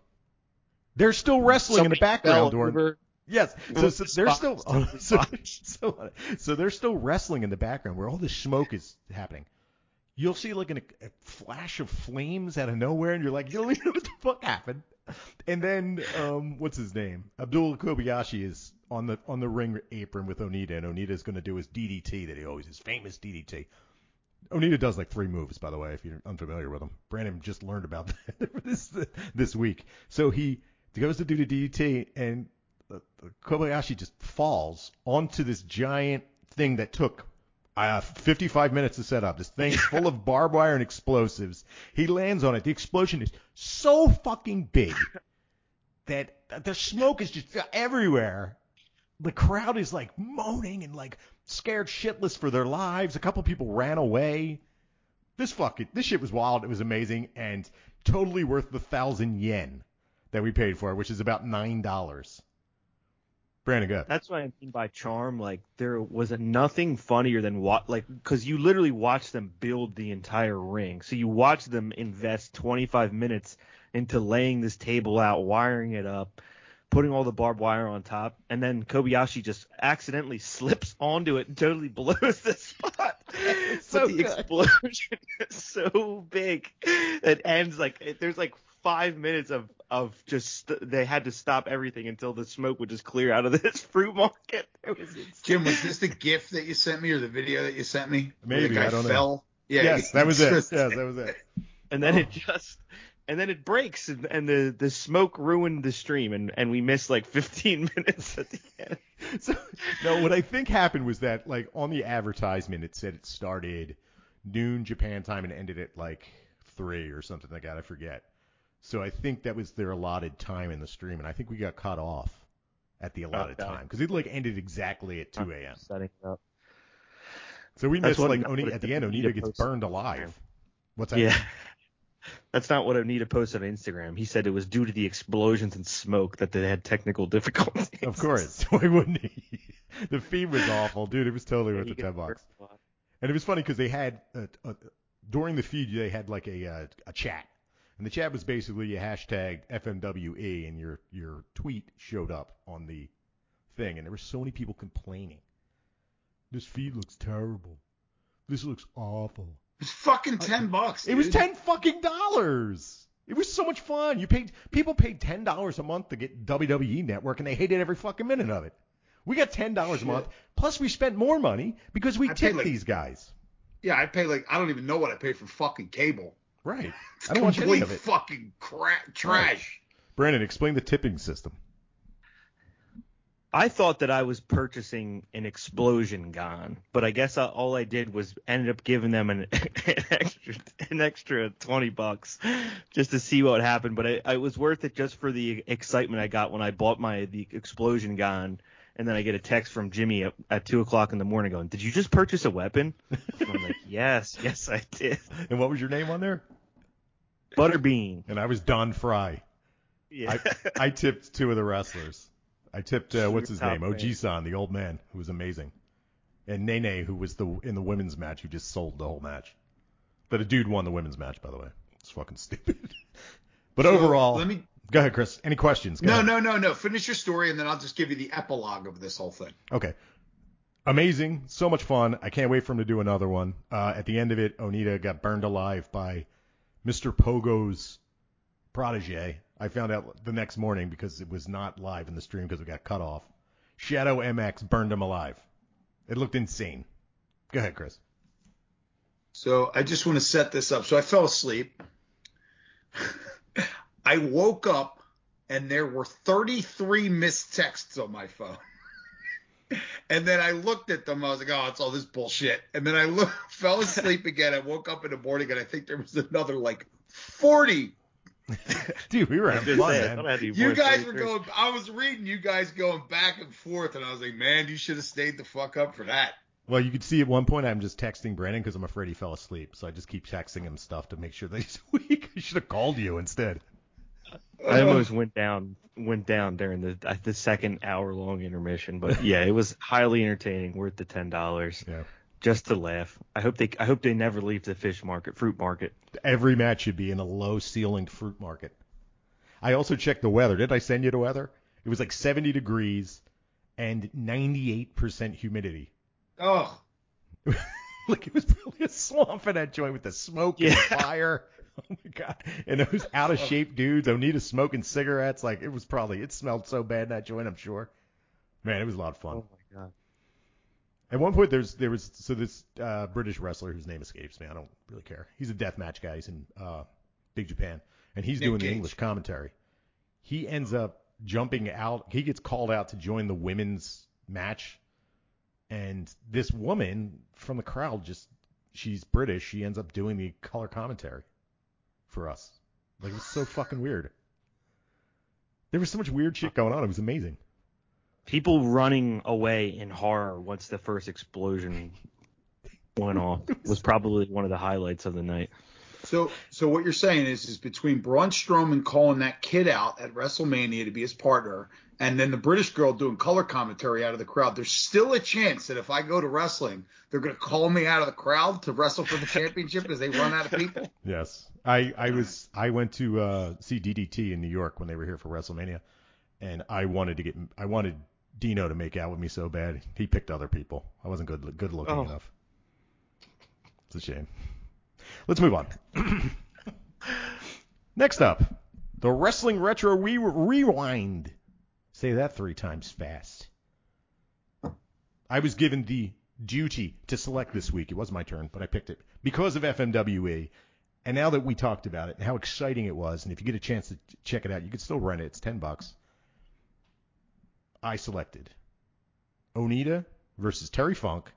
They're still wrestling in the background during. over. Yes, so, so the they're still was so, so, so they're still wrestling in the background where all this smoke is happening. You'll see like an, a flash of flames out of nowhere, and you're like, you don't even know what the fuck happened. And then, um, what's his name? Abdullah Kobayashi is on the on the ring apron with Onita, and Onita's going to do his DDT that he always his famous DDT. Onita does like three moves, by the way, if you're unfamiliar with him. Brandon just learned about that this this week. So he goes to do the DDT, and uh, Kobayashi just falls onto this giant thing that took uh, 55 minutes to set up. This thing's full of barbed wire and explosives. He lands on it. The explosion is so fucking big that the smoke is just everywhere. The crowd is like moaning and like scared shitless for their lives. A couple people ran away. This fucking this shit was wild. It was amazing and totally worth the thousand yen that we paid for, it, which is about nine dollars. Brandon, go. That's what I mean by charm. Like there was a nothing funnier than what, like, because you literally watch them build the entire ring. So you watch them invest 25 minutes into laying this table out, wiring it up, putting all the barbed wire on top, and then Kobayashi just accidentally slips onto it and totally blows the spot. so but the good. explosion is so big it ends like there's like five minutes of of just they had to stop everything until the smoke would just clear out of this fruit market. Was. Jim, was this the gift that you sent me or the video that you sent me? Where Maybe, the guy I don't know. fell? Yeah. yes, that was it. Yes, that was it. and then it just and then it breaks and, and the the smoke ruined the stream and and we missed like 15 minutes at the end. So, no, what I think happened was that, like, on the advertisement, it said it started noon Japan time and ended at like three or something like that. I forget. So I think that was their allotted time in the stream, and I think we got cut off at the allotted Okay. time because it like ended exactly at 2 a.m. Setting up. So we That's missed like Oni, at the end. Onita Onita gets posted burned alive. What's that? Yeah. That's not what Onita posted on Instagram. He said it was due to the explosions and smoke that they had technical difficulties. Of course. Why wouldn't he? the feed was awful, dude. It was totally worth the ten bucks. And it was funny because they had uh, uh, during the feed they had like a uh, a chat, and the chat was basically you hashtagged FMWE and your your tweet showed up on the thing, and there were so many people complaining. This feed looks terrible. This looks awful. It was fucking ten bucks. It was ten fucking dollars. It was so much fun. You paid people paid ten dollars a month to get WWE Network, and they hated every fucking minute of it. We got ten dollars a month. Plus, we spent more money because we I tipped like- these guys. Yeah, I pay like I don't even know what I paid for fucking cable. Right. It's I don't watch any complete of it. fucking cra- trash. Brandon, explain the tipping system. I thought that I was purchasing an explosion gun, but I guess I, all I did was ended up giving them an, an extra an extra twenty bucks just to see what happened. But it, it was worth it just for the excitement I got when I bought my the explosion gun, and then I get a text from Jimmy at, at two o'clock in the morning going, "Did you just purchase a weapon?" And I'm like, "Yes, yes, I did." And what was your name on there? Butterbean. And I was Don Frye. Yeah. I tipped two of the wrestlers. I tipped uh, what's his Top name? man. Oji-san, the old man, who was amazing, and Nene, who was the in the women's match, who just sold the whole match. But a dude won the women's match, by the way. It's fucking stupid. But So, overall, let me. Go ahead, Chris. Any questions? Go No, ahead. no, no, no. Finish your story, and then I'll just give you the epilogue of this whole thing. Okay. Amazing. So much fun. I can't wait for him to do another one. Uh, at the end of it, Onita got burned alive by Mr. Pogo's protege. I found out the next morning because it was not live in the stream because it got cut off. Shadow MX burned him alive. It looked insane. Go ahead, Chris. So I just want to set this up. So I fell asleep. I woke up and there were 33 missed texts on my phone. and then I looked at them. I was like, oh, it's all this bullshit. And then I look, fell asleep again. I woke up in the morning and I think there was another like 40. Dude, we were I having fun, say, man. thought I had to be You guys were going, I was reading you guys going back and forth. And I was like, man, you should have stayed the fuck up for that. Well, you could see at one point I'm just texting Brandon because I'm afraid he fell asleep. So I just keep texting him stuff to make sure that he's awake. I should have called you instead. I almost went down went down during the uh, the second hour long intermission, but yeah, it was highly entertaining, worth the ten dollars Yeah. just to laugh. I hope they I hope they never leave the fish market, fruit market. Every match should be in a low ceilinged fruit market. I also checked the weather. Did I send you the weather? It was like 70 degrees and 98% humidity. Oh, like it was probably a swamp in that joint with the smoke and the fire. Oh my god! And those out of shape dudes, Onita smoking cigarettes. Like it was probably it smelled so bad in that joint. I'm sure. Man, it was a lot of fun. Oh my god. At one point, there's there was so this uh, British wrestler whose name escapes me. I don't really care. He's a death match guy. He's in uh, Big Japan, and he's Nick doing the English commentary. He ends up jumping out. He gets called out to join the women's match, and this woman from the crowd just she's British. She ends up doing the color commentary for us. Like it was so fucking weird. There was so much weird shit going on. It was amazing. People running away in horror once the first explosion went off was probably one of the highlights of the night. So, so what you're saying is, is between Braun Strowman calling that kid out at WrestleMania to be his partner, and then the British girl doing color commentary out of the crowd, there's still a chance that if I go to wrestling, they're going to call me out of the crowd to wrestle for the championship as they run out of people. Yes, I I was I went to uh, see DDT in New York when they were here for WrestleMania, and I wanted to get I wanted Dino to make out with me so bad. He picked other people. I wasn't good good looking Oh. enough. It's a shame. Let's move on. Next up, the Wrestling Retro Re- Rewind. Say that three times fast. I was given the duty to select this week. It was my turn, but I picked it because of FMWE. And now that we talked about it and how exciting it was, and if you get a chance to check it out, you can still rent it. It's ten bucks. I selected Onita versus Terry Funk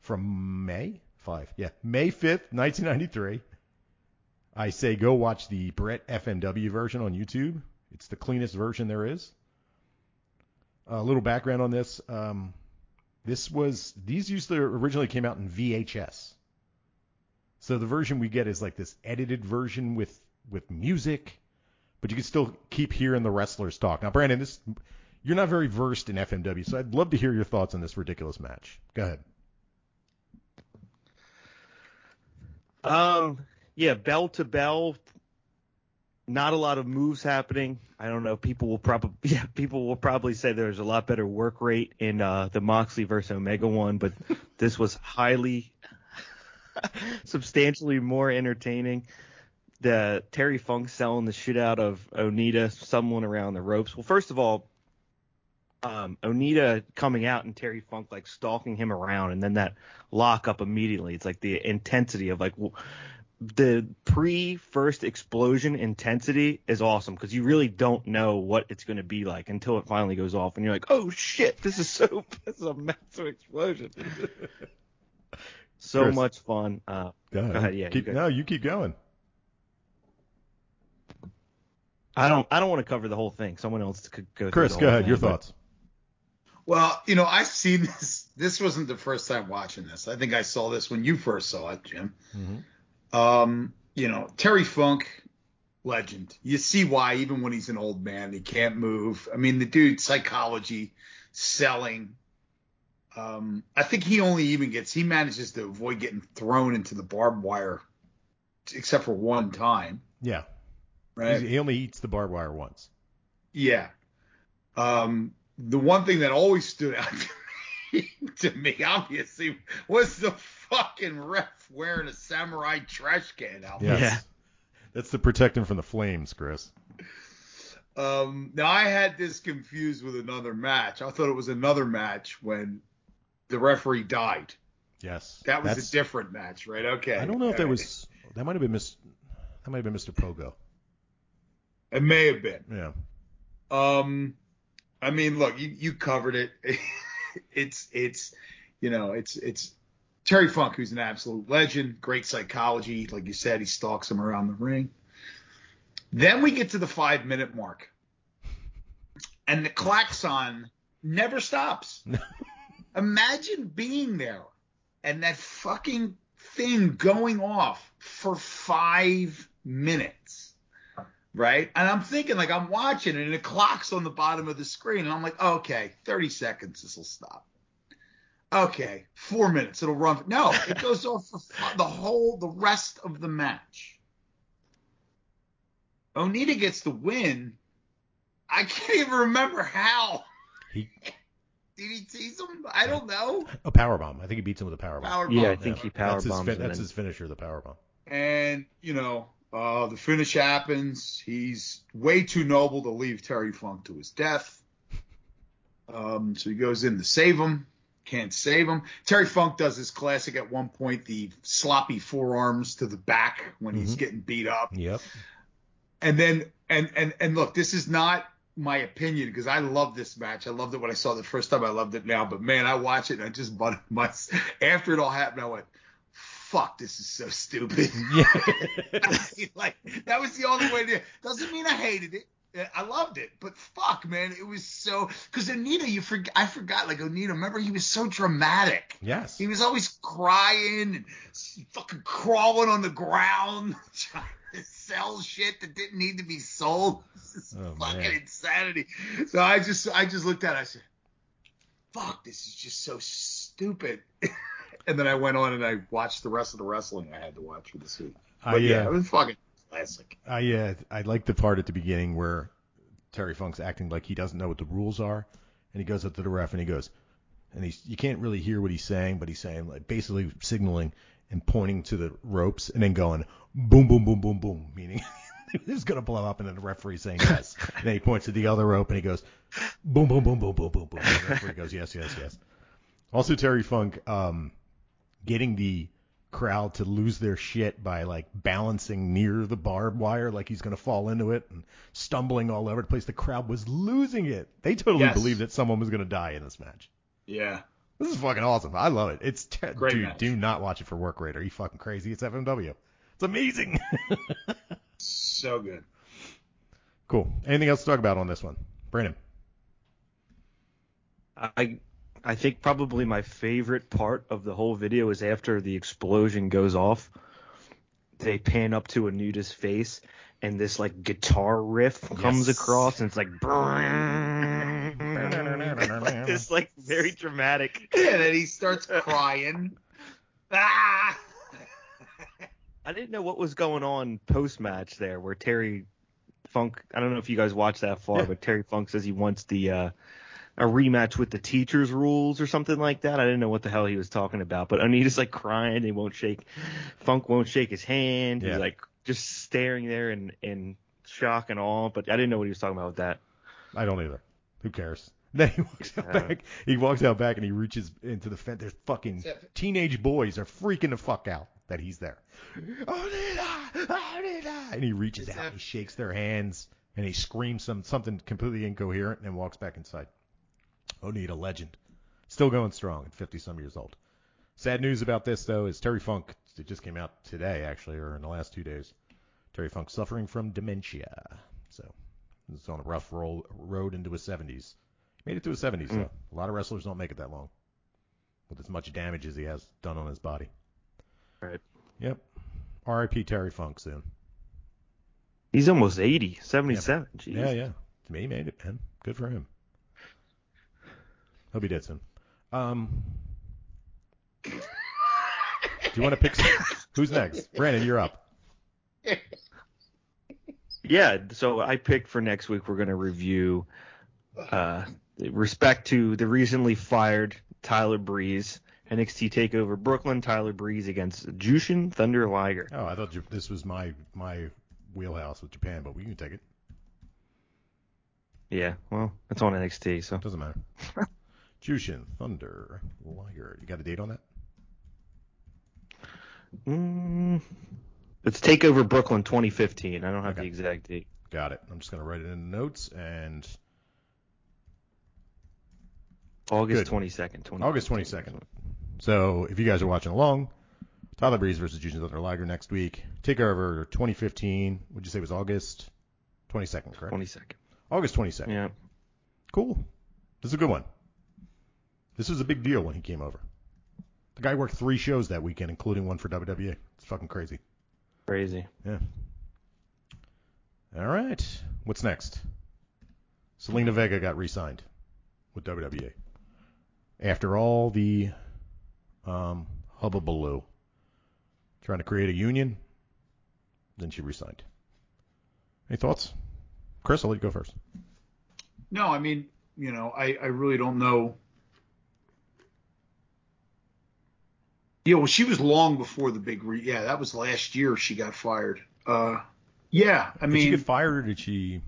from May five, yeah, May fifth, nineteen ninety three. I say go watch the Brett FMW version on YouTube. It's the cleanest version there is. A little background on this. Um, this was these to originally came out in VHS. So the version we get is like this edited version with with music, but you can still keep hearing the wrestlers talk. Now, Brandon, this you're not very versed in FMW, so I'd love to hear your thoughts on this ridiculous match. Go ahead. Um, yeah, bell to bell. Not a lot of moves happening. I don't know. People will probably yeah, people will probably say there's a lot better work rate in uh, the Moxley versus Omega one, but this was highly, substantially more entertaining. The Terry Funk selling the shit out of Onita, someone around the ropes. Well, first of all, um, Onita coming out and Terry Funk like stalking him around, and then that lock up immediately. It's like the intensity of like the pre first explosion intensity is awesome because you really don't know what it's going to be like until it finally goes off, and you're like, oh shit, this is so this is a massive explosion. so Chris. much fun. Uh, Go ahead. ahead, yeah, you Keep, go. no, you keep going. I don't I don't want to cover the whole thing. Someone else could go. Chris, the go ahead. thing, Your but- thoughts. Well, you know, I've seen this. This wasn't the first time watching this. I think I saw this when you first saw it, Jim. Mhm. Um, you know, Terry Funk, legend. You see why, even when he's an old man, he can't move. I mean, the dude, psychology, selling. Um, I think he only even gets, he manages to avoid getting thrown into the barbed wire, except for one time, Yeah, right? He's- he only eats the barbed wire once. Yeah. Um, the one thing that always stood out to me, obviously, was the fucking ref wearing a samurai trash can outfit. Yes. Yeah. That's to protect him from the flames, Chris. Um, now I had this confused with another match. I thought it was another match when the referee died. Yes. That was That's- a different match, right? Okay. I don't know if that All right. was that might have been Miss that might have been Mr. Pogo. It may have been. Yeah. Um, I mean, look, you, you covered it. it's it's you know it's it's Terry Funk, who's an absolute legend, great psychology, like you said, he stalks him around the ring. Then we get to the five minute mark, and the klaxon never stops. Imagine being there and that fucking thing going off for five minutes right? And I'm thinking, like, I'm watching it, and the clock's on the bottom of the screen, and I'm like, okay, 30 seconds, this will stop. Okay, four minutes, it'll run. No, it goes off for the whole, the rest of the match. Onita gets the win. I can't even remember how. He Did he tease him? I don't know. a power bomb. I think he beats him with a power bomb. Power Yeah, I bomb. think he that's power his, bombs. fin- that's then- his finisher, the power bomb. And, you know, uh, the finish happens. He's way too noble to leave Terry Funk to his death. Um, so he goes in to save him. Can't save him. Terry Funk does his classic at one point, the sloppy forearms to the back when he's Mhm. getting beat up. Yep. And then, and, and, and look, this is not my opinion because I love this match. I loved it when I saw it the first time. I loved it now, but man, I watch it and I just butted my, after it all happened, I went, fuck, this is so stupid. Yeah. Like that was the only way to. Doesn't mean I hated it. I loved it, but fuck, man, it was so because Onita, you forget, I forgot like Onita. Remember, he was so dramatic. Yes. He was always crying and fucking crawling on the ground, trying to sell shit that didn't need to be sold. This is Oh, fucking man. insanity. So I just, I just looked at it. I said, "Fuck, this is just so stupid." And then I went on and I watched the rest of the wrestling I had to watch for this week. But I, yeah, uh, it was fucking classic. I uh, I like the part at the beginning where Terry Funk's acting like he doesn't know what the rules are, and he goes up to the ref and he goes, and he's you can't really hear what he's saying, but he's saying like basically signaling and pointing to the ropes and then going boom boom boom boom boom, meaning it's gonna blow up, and then the referee saying yes. and then he points to the other rope and he goes boom boom boom boom boom boom boom. And the referee goes yes yes yes. Also Terry Funk um, getting the crowd to lose their shit by like balancing near the barbed wire like he's going to fall into it and stumbling all over the place. The crowd was losing it. They totally Yes. believed that someone was going to die in this match. Yeah. This is fucking awesome. I love it. It's te- Great dude, match. do not watch it for work rate. Are you fucking crazy? It's FMW. It's amazing. So good. cool. Anything else to talk about on this one? Brandon. I I think probably my favorite part of the whole video is after the explosion goes off. They pan up to Onita's face and this like guitar riff comes across and it's like it's like very dramatic. Yeah, then he starts crying. ah! I didn't know what was going on post match there where Terry Funk I don't know if you guys watched that far, Yeah. but Terry Funk says he wants the uh a rematch with the teachers rules or something like that. I didn't know what the hell he was talking about, but Onita's like crying. He won't shake. Funk won't shake his hand. Yeah. He's like just staring there in in shock and awe. But I didn't know what he was talking about with that. I don't either. Who cares? Then he walks out back. He walks out back and he reaches into the fence. There's fucking teenage boys are freaking the fuck out that he's there. Onita, Onita, and he reaches out, and he shakes their hands, and he screams some something completely incoherent, and walks back inside. Oh, Onita, legend, still going strong at 50 some years old. Sad news about this though is Terry Funk. It just came out today actually, or in the last two days. Terry Funk suffering from dementia. So He's on a rough roll, road into his 70s. Made it to his 70s, hmm. though. A lot of wrestlers don't make it that long with as much damage as he has done on his body. Right. Yep. R.I.P. Terry Funk soon. He's almost 80, 77. Jeez. Yeah, yeah. He made it, man. Good for him. He'll be dead soon. Um, do you want to pick? Who's next? Brandon, you're up. Yeah, so I picked for next week. We're going to review, uh, respect to the recently fired Tyler Breeze, NXT Takeover Brooklyn. Tyler Breeze against Jushin Thunder Liger. Oh, I thought you, this was my my wheelhouse with Japan, but we can take it. Yeah, well, it's on NXT, so Doesn't matter. Jushin Thunder Liger. You got a date on that? mm, it's Takeover Brooklyn 2015. I don't have Okay. the exact date. Got it. I'm just gonna write it in the notes and August Good. 22nd. 2015. August 22nd. So if you guys are watching along, Tyler Breeze versus Jushin Thunder Liger next week. Takeover 2015. Would you say it was August 22nd, correct? 22nd. August 22nd. Yeah. Cool. This is a good one. This was a big deal when he came over. The guy worked three shows that weekend, including one for WWE. It's fucking crazy. Crazy. Yeah. All right. What's next? Zelina Vega got re-signed with WWE after all the um, hubbubaloo trying to create a union. Then she re-signed. Any thoughts? Chris, I'll let you go first. No, I mean, you know, I, I really don't know. Yeah, well, she was long before the big re. Yeah, that was last year she got fired. Uh, yeah, I Did mean, she get fired or did she?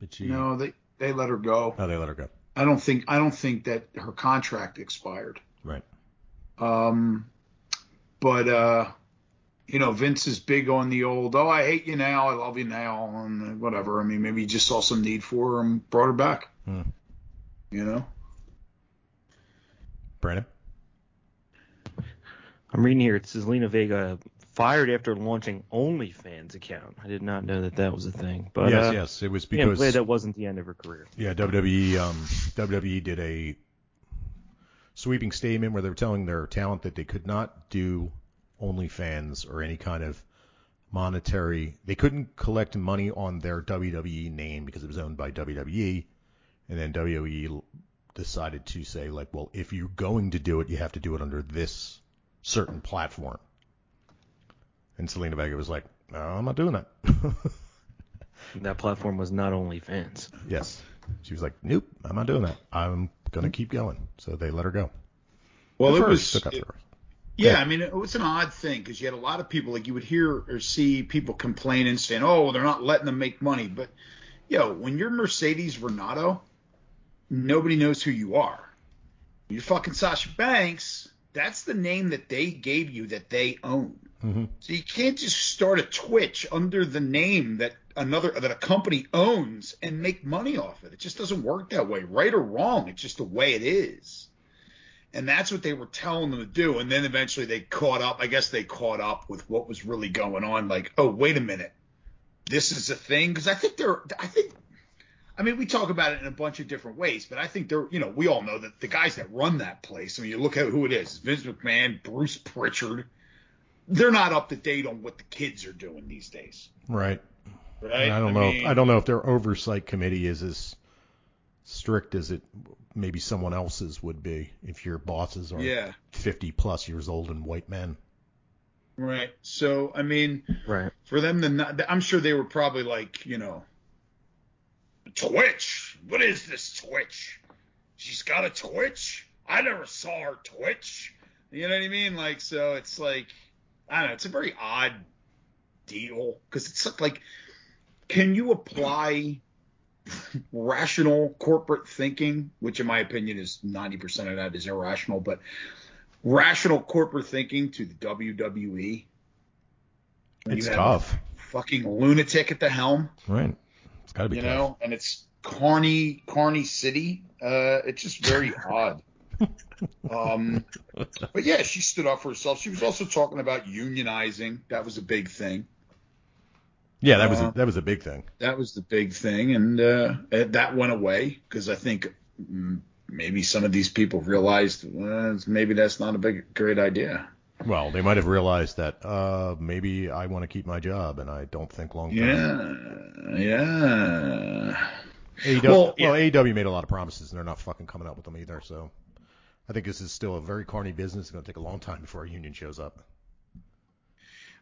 Did she? no, they they let her go. Oh, they let her go. I don't think I don't think that her contract expired. Right. Um, but uh, you know, Vince is big on the old. Oh, I hate you now, I love you now, and whatever. I mean, maybe he just saw some need for her and brought her back. Hmm. You know. Brandon. I'm reading here. It says Lena Vega fired after launching OnlyFans account. I did not know that that was a thing. But yes, uh, yes, it was yeah, because glad that wasn't the end of her career. yeah, WWE um, WWE did a sweeping statement where they were telling their talent that they could not do OnlyFans or any kind of monetary. They couldn't collect money on their WWE name because it was owned by WWE, and then WWE decided to say like, well, if you're going to do it, you have to do it under this certain platform. And Zelina Vega was like, no, I'm not doing that. That platform was not OnlyFans. yes. She was like, nope, I'm not doing that. I'm going to keep going. So they let her go. Well, Good it was. Stuck it- Yeah, Yeah. I mean, it was an odd thing because you had a lot of people like you would hear or see people complaining, saying, "Oh, they're not letting them make money." But yo, when you're Mercedes Varnado, nobody knows who you are. You're fucking Sasha Banks. That's the name that they gave you that they own. Mhm. So you can't just start a Twitch under the name that another that a company owns and make money off it. It just doesn't work that way, right or wrong. It's just the way it is. And that's what they were telling them to do. And then eventually they caught up. I guess they caught up with what was really going on. Like, oh, wait a minute. This is a thing. Because I think they're, I think, I mean, we talk about it in a bunch of different ways, but I think they're, you know, we all know that the guys that run that place, I mean, you look at who it is Vince McMahon, Bruce Pritchard. They're not up to date on what the kids are doing these days. Right. Right? And I don't know. mean, I don't know if their oversight committee is as strict as it maybe someone else's would be if your bosses are Yeah. 50 plus years old and white men. Right. So, I mean, Right. for them to not, I'm sure they were probably like, you know, Twitch. What is this Twitch? She's got a Twitch. I never saw her Twitch. You know what I mean? Like, so it's like, I don't know. It's a very odd deal because it's like, can you apply rational corporate thinking, which in my opinion is 90% of that is irrational, but rational corporate thinking to the WWE? It's tough. Fucking lunatic at the helm Right. It's got to be you tough. know, and it's Carney Carney City. Uh, it's just very odd. Um, but yeah, she stood up for herself. She was also talking about unionizing. That was a big thing. Yeah, that was Uh, a, that was a big thing. That was the big thing, and uh, that went away because I think mm, maybe some of these people realized uh, maybe that's not a big great idea. Well, they might have realized that uh, maybe I want to keep my job and I don't think long term. Yeah, yeah. AEW, Well, well, yeah. AEW made a lot of promises and they're not fucking coming up with them either. So I think this is still a very carny business. It's going to take a long time before a union shows up.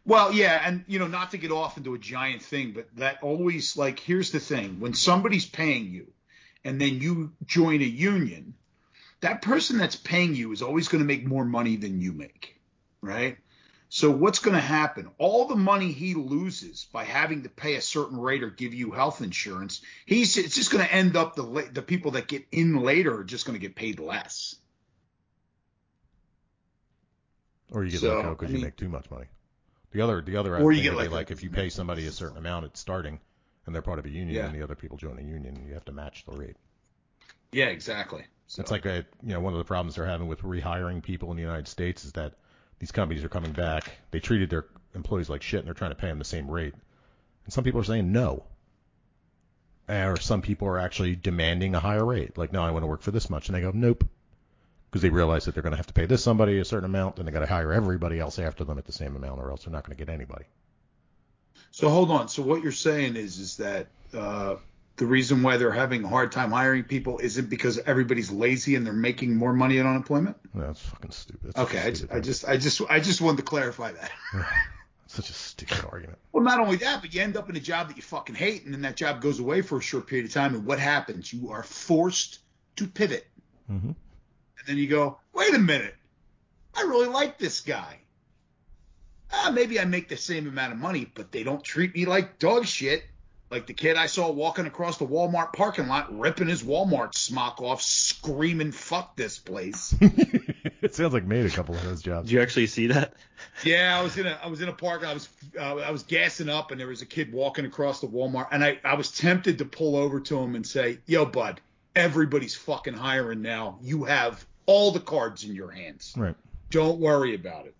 Well, yeah, and you know, not to get off into a giant thing, but that always like here's the thing: when somebody's paying you, and then you join a union, that person that's paying you is always going to make more money than you make, right? So what's going to happen? All the money he loses by having to pay a certain rate or give you health insurance, he's it's just going to end up the the people that get in later are just going to get paid less. Or you get So, let go because I you make too much money. The other the other Or you get would be like if you pay somebody a certain amount at starting and they're part of a union Yeah. and the other people join a union, you have to match the rate. Yeah, exactly. So, It's like a you know one of the problems they're having with rehiring people in the United States is that these companies are coming back. They treated their employees like shit and they're trying to pay them the same rate. And some people are saying no. Or some people are actually demanding a higher rate. Like, no, I want to work for this much. And they go, nope. Because they realize that they're going to have to pay this somebody a certain amount, and they got to hire everybody else after them at the same amount, or else they're not going to get anybody. So hold on. So what you're saying is is that uh, the reason why they're having a hard time hiring people isn't because everybody's lazy and they're making more money in unemployment? That's fucking stupid. That's Okay, I, stupid I thing. just I just I just wanted to clarify that. such a stupid argument. Well, not only that, but you end up in a job that you fucking hate, and then that job goes away for a short period of time, and what happens? You are forced to pivot, hmm and then you go, wait a minute, I really like this guy. Ah, maybe I make the same amount of money, but they don't treat me like dog shit. Like the kid I saw walking across the Walmart parking lot, ripping his Walmart smock off, screaming, "Fuck this place!" it sounds like made a couple of those jobs. Did you actually see that? Yeah, I was in a I was in a park. I was uh, I was gassing up, and there was a kid walking across the Walmart, and I I was tempted to pull over to him and say, "Yo, bud, everybody's fucking hiring now. You have all the cards in your hands. Right. Don't worry about it."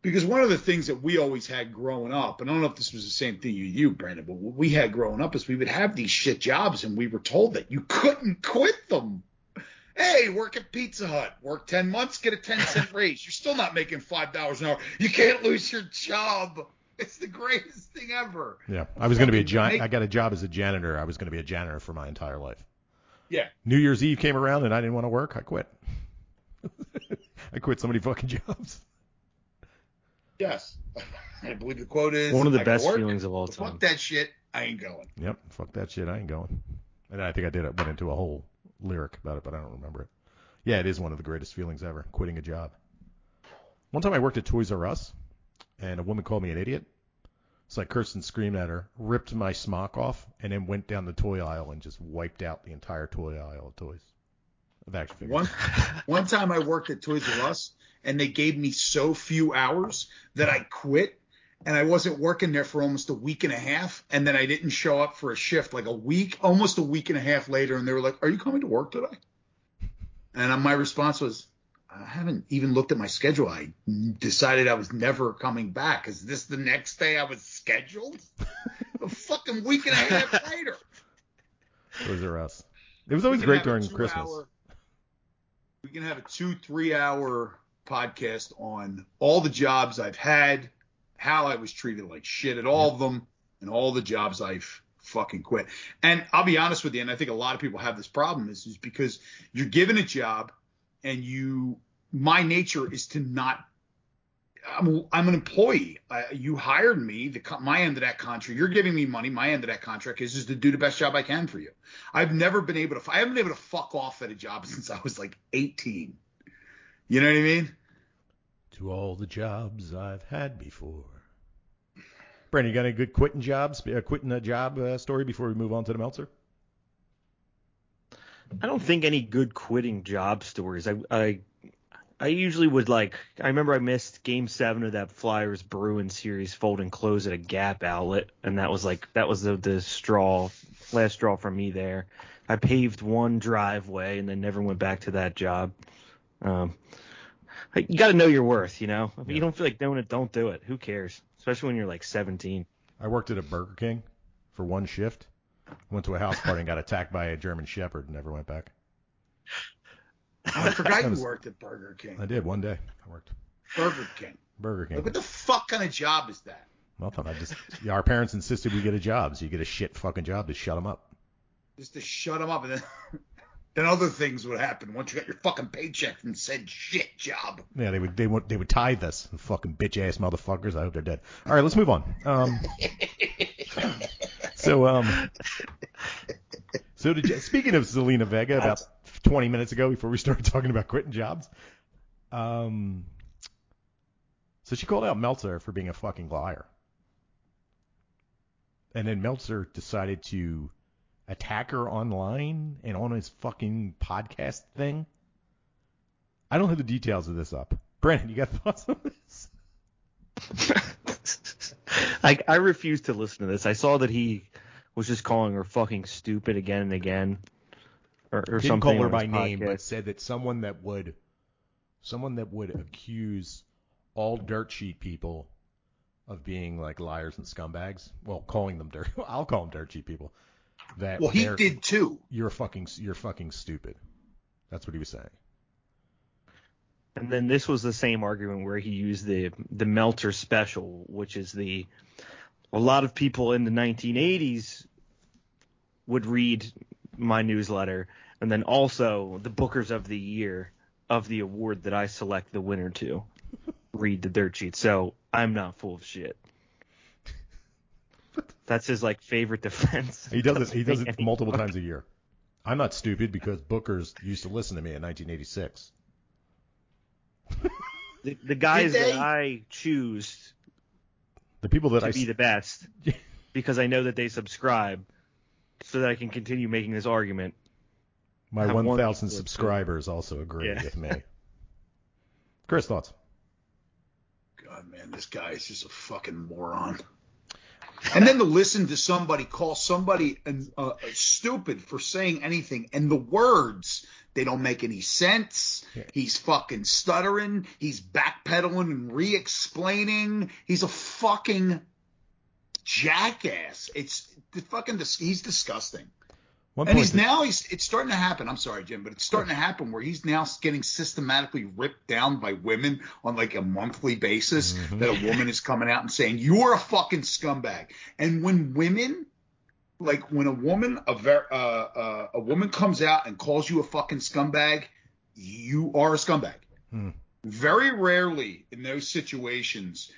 Because one of the things that we always had growing up, and I don't know if this was the same thing you, you, Brandon, but what we had growing up is we would have these shit jobs and we were told that you couldn't quit them. Hey, work at Pizza Hut, work 10 months, get a 10 cent raise. You're still not making $5 an hour. You can't lose your job. It's the greatest thing ever. Yeah, I was going to be a giant. make- I got a job as a janitor. I was going to be a janitor for my entire life. Yeah. New Year's Eve came around and I didn't want to work. I quit. I quit so many fucking jobs. Yes. I believe the quote is One of the best feelings of all time. Fuck that shit. I ain't going. Yep, fuck that shit. I ain't going. And I think I did. I went into a whole lyric about it, but I don't remember it. Yeah, it is one of the greatest feelings ever, quitting a job. One time I worked at Toys R Us, and a woman called me an idiot. So I cursed and screamed at her, ripped my smock off, and then went down the toy aisle and just wiped out the entire toy aisle of toys. Of action figures. One one time I worked at Toys R Us and they gave me so few hours that I quit and I wasn't working there for almost a week and a half and then I didn't show up for a shift like a week almost a week and a half later and they were like, "Are you coming to work today?" And my response was, "I haven't even looked at my schedule. I decided I was never coming back. Is this the next day I was scheduled?" a fucking week and a half later. Toys R Us. It was always great during Christmas. hour- we can have a two, three hour podcast on all the jobs I've had, how I was treated like shit at all of them, and all the jobs I've fucking quit. And I'll be honest with you, and I think a lot of people have this problem is, is because you're given a job and you, my nature is to not I'm, I'm an employee. Uh, you hired me. The co- my end of that contract. You're giving me money. My end of that contract is just to do the best job I can for you. I've never been able to. I haven't been able to fuck off at a job since I was like 18. You know what I mean? To all the jobs I've had before. Brandon, you got any good quitting jobs, uh, quitting a job uh, story before we move on to the Meltzer? I don't think any good quitting job stories. I I I usually would like. I remember I missed Game Seven of that Flyers Bruins series, fold and close at a Gap outlet, and that was like that was the the straw, last straw for me there. I paved one driveway and then never went back to that job. Um, you got to know your worth, you know. If Yeah. you don't feel like doing it, don't do it. Who cares? Especially when you're like 17. I worked at a Burger King for one shift. Went to a house party and got attacked by a German Shepherd and never went back. Oh, I forgot was- you worked at Burger King. I did one day. I worked Burger King. Burger King. Like, what the fuck kind of job is that? Nothing. I just yeah, our parents insisted we get a job, so you get a shit fucking job to shut them up. Just to shut them up, and then then other things would happen once you got your fucking paycheck from said shit job. Yeah, they would they would they would tithe us, fucking bitch ass motherfuckers. I hope they're dead. All right, let's move on. Um, so um, so did you, speaking of Zelina Vega, about 20 minutes ago before we started talking about quitting jobs, um, so she called out Meltzer for being a fucking liar, and then Meltzer decided to attack her online and on his fucking podcast thing. I don't have the details of this up. Brandon, you got thoughts on this? I I refuse to listen to this. I saw that he was just calling her fucking stupid again and again, or, or Didn't call her by name, podcast. but said that someone that would, someone that would accuse all dirt sheet people of being like liars and scumbags. Well, calling them dirt. I'll call them dirt sheet people. That Well, he did too. You're fucking. You're fucking stupid. That's what he was saying. And then this was the same argument where he used the the Meltzer special, which is the a lot of people in the 1980s would read my newsletter, and then also the Bookers of the Year of the award that I select the winner to read the dirt sheet. So I'm not full of shit. That's his like favorite defense. He does it. He does it multiple fucking- times a year. I'm not stupid because Booker's used to listen to me in 1986. The, the guys that? I choose The people that to I be the best because I know that they subscribe so that I can continue making this argument. my have 1,000 people too. subscribers also agree Yeah. with me. Chris, thoughts? God, man, this guy is just a fucking moron. And then to listen to somebody call somebody an, uh, stupid for saying anything, and the words they don't make any sense. Yeah. He's fucking stuttering. He's backpedaling and re-explaining. He's a fucking jackass. It's the fucking he's disgusting. And he's now he's it's starting to happen. I'm sorry, Jim, but it's starting to happen where he's now getting systematically ripped down by women on like a monthly basis. Mhm. That a woman is coming out and saying you're a fucking scumbag. And when women, like when a woman a ver- uh, uh, a woman comes out and calls you a fucking scumbag, you are a scumbag. Hmm. Very rarely in those situations,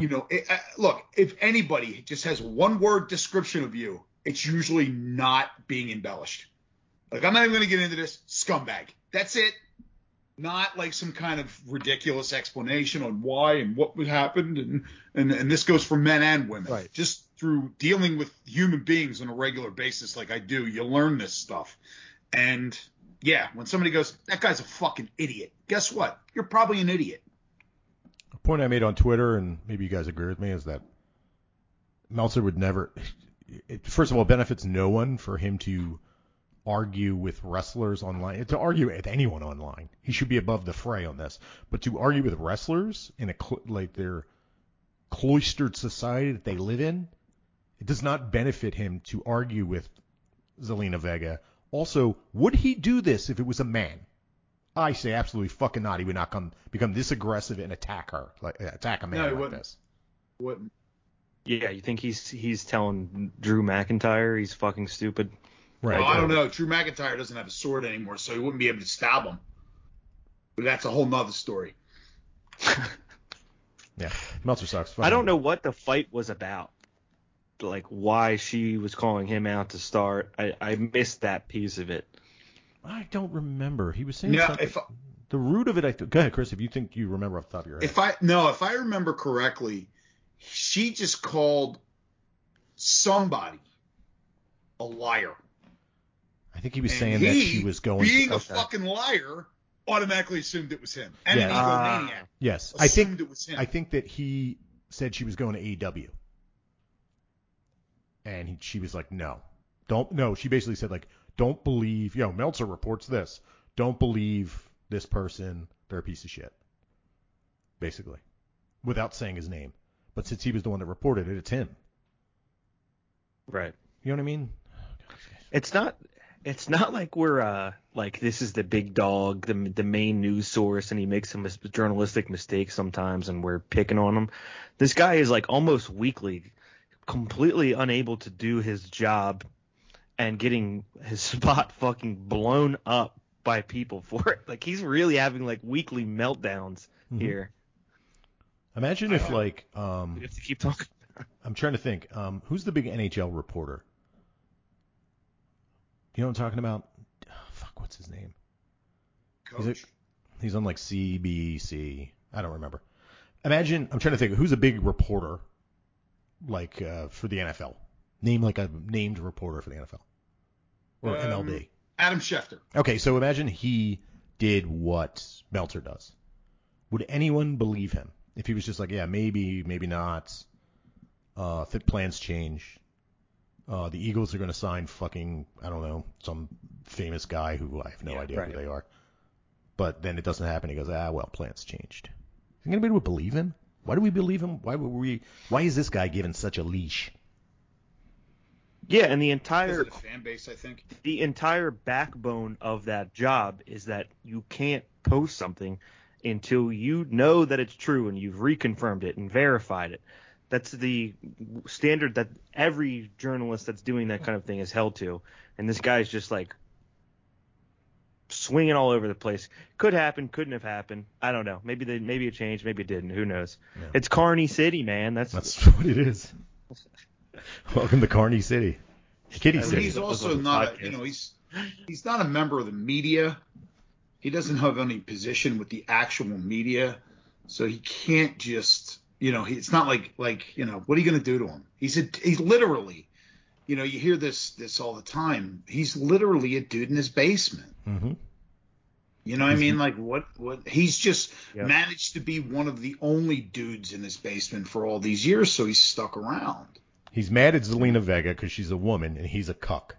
you know, it, uh, look, if anybody just has one word description of you, it's usually not being embellished. Like, I'm not even going to get into this scumbag. That's it. Not like some kind of ridiculous explanation on why and what happened. And, and, and this goes for men and women. Right. Just through dealing with human beings on a regular basis, like I do, you learn this stuff. And yeah, when somebody goes, that guy's a fucking idiot, guess what? You're probably an idiot. Point I made on Twitter, and maybe you guys agree with me, is that Meltzer would never. It, first of all, it benefits no one for him to argue with wrestlers online. To argue with anyone online, he should be above the fray on this. But to argue with wrestlers in a like their cloistered society that they live in, it does not benefit him to argue with Zelina Vega. Also, would he do this if it was a man? I say absolutely fucking not. He would not come become this aggressive and attack her, like uh, attack a man No, like wouldn't. this. What? Yeah, you think he's he's telling Drew McIntyre he's fucking stupid? Right. Well, I don't know. Drew McIntyre doesn't have a sword anymore, so he wouldn't be able to stab him. But that's a whole nother story. Yeah. Meltzer sucks. I don't know what the fight was about. Like why she was calling him out to start. I, I missed that piece of it. I don't remember. He was saying Yeah, something. if I, the root of it. I th- go ahead, Chris. If you think you remember off the top of your head. if I no, if I remember correctly, she just called somebody a liar. I think he was And saying he, that she was going. being to, a okay. fucking liar, automatically assumed it was him, and an egomaniac Yes, I think. it was him. I think that he said she was going to AEW, and he, she was like, "No, don't." No, she basically said like, "Don't believe." Yo, Meltzer reports this. Don't believe this person. They're a piece of shit. Basically, without saying his name. But since he was the one that reported it, it's him. Right. You know what I mean? It's not it's not like we're uh like this is the big dog, the the main news source, and he makes some mis- journalistic mistakes sometimes, and we're picking on him. This guy is like almost weekly, completely unable to do his job, and getting his spot fucking blown up by people for it. Like he's really having like weekly meltdowns Mhm. here. Imagine if like um We have to keep talking. I'm trying to think. Um, who's the big NHL reporter? You know what I'm talking about? Oh, fuck, what's his name? He's, Coach. a, he's on like CBC. I don't remember. Imagine. I'm trying to think. Who's a big reporter, like uh, for the NFL? Name like a named reporter for the NFL or Um, MLB. Adam Schefter. Okay, so imagine he did what Meltzer does. Would anyone believe him if he was just like, yeah, maybe, maybe not? Uh, if plans change, uh, the Eagles are going to sign fucking, I don't know, some famous guy who I have no Yeah, idea right. who they are. But then it doesn't happen. He goes, ah, well, plans changed. Is anybody would believe him? Why do we believe him? Why would we? Why is this guy given such a leash? Yeah, and the entire the fan base, I think. the entire backbone of that job is that you can't post something until you know that it's true and you've reconfirmed it and verified it. That's the standard that every journalist that's doing that kind of thing is held to. And this guy's just like swinging all over the place. Could happen, couldn't have happened. I don't know. Maybe they, maybe it changed, maybe it didn't. Who knows? Yeah. It's Carney City, man. That's, That's what it is. Welcome to Carney City, Kitty And City. he's also not, a, you know, he's he's not a member of the media. He doesn't have any position with the actual media, so he can't just, you know, he, it's not like like you know, what are you going to do to him? He's a he's literally, you know, you hear this this all the time. He's literally a dude in his basement. hmm You know what I mean? Like what what he's just Yep. managed to be one of the only dudes in his basement for all these years, so he's stuck around. He's mad at Zelina Vega because she's a woman and he's a cuck.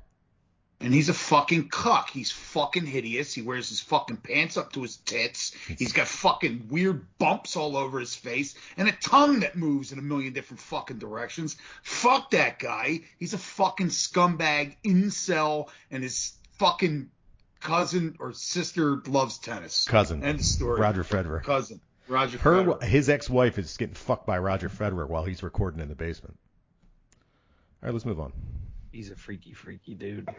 And he's a fucking cuck. He's fucking hideous. He wears his fucking pants up to his tits. He's got fucking weird bumps all over his face and a tongue that moves in a million different fucking directions. Fuck that guy. He's a fucking scumbag, incel, and his fucking cousin or sister loves tennis. Cousin. End of story. Roger Federer. Cousin. Roger Her, Federer. his ex-wife is getting fucked by Roger Federer while he's recording in the basement. All right, let's move on. He's a freaky, freaky dude.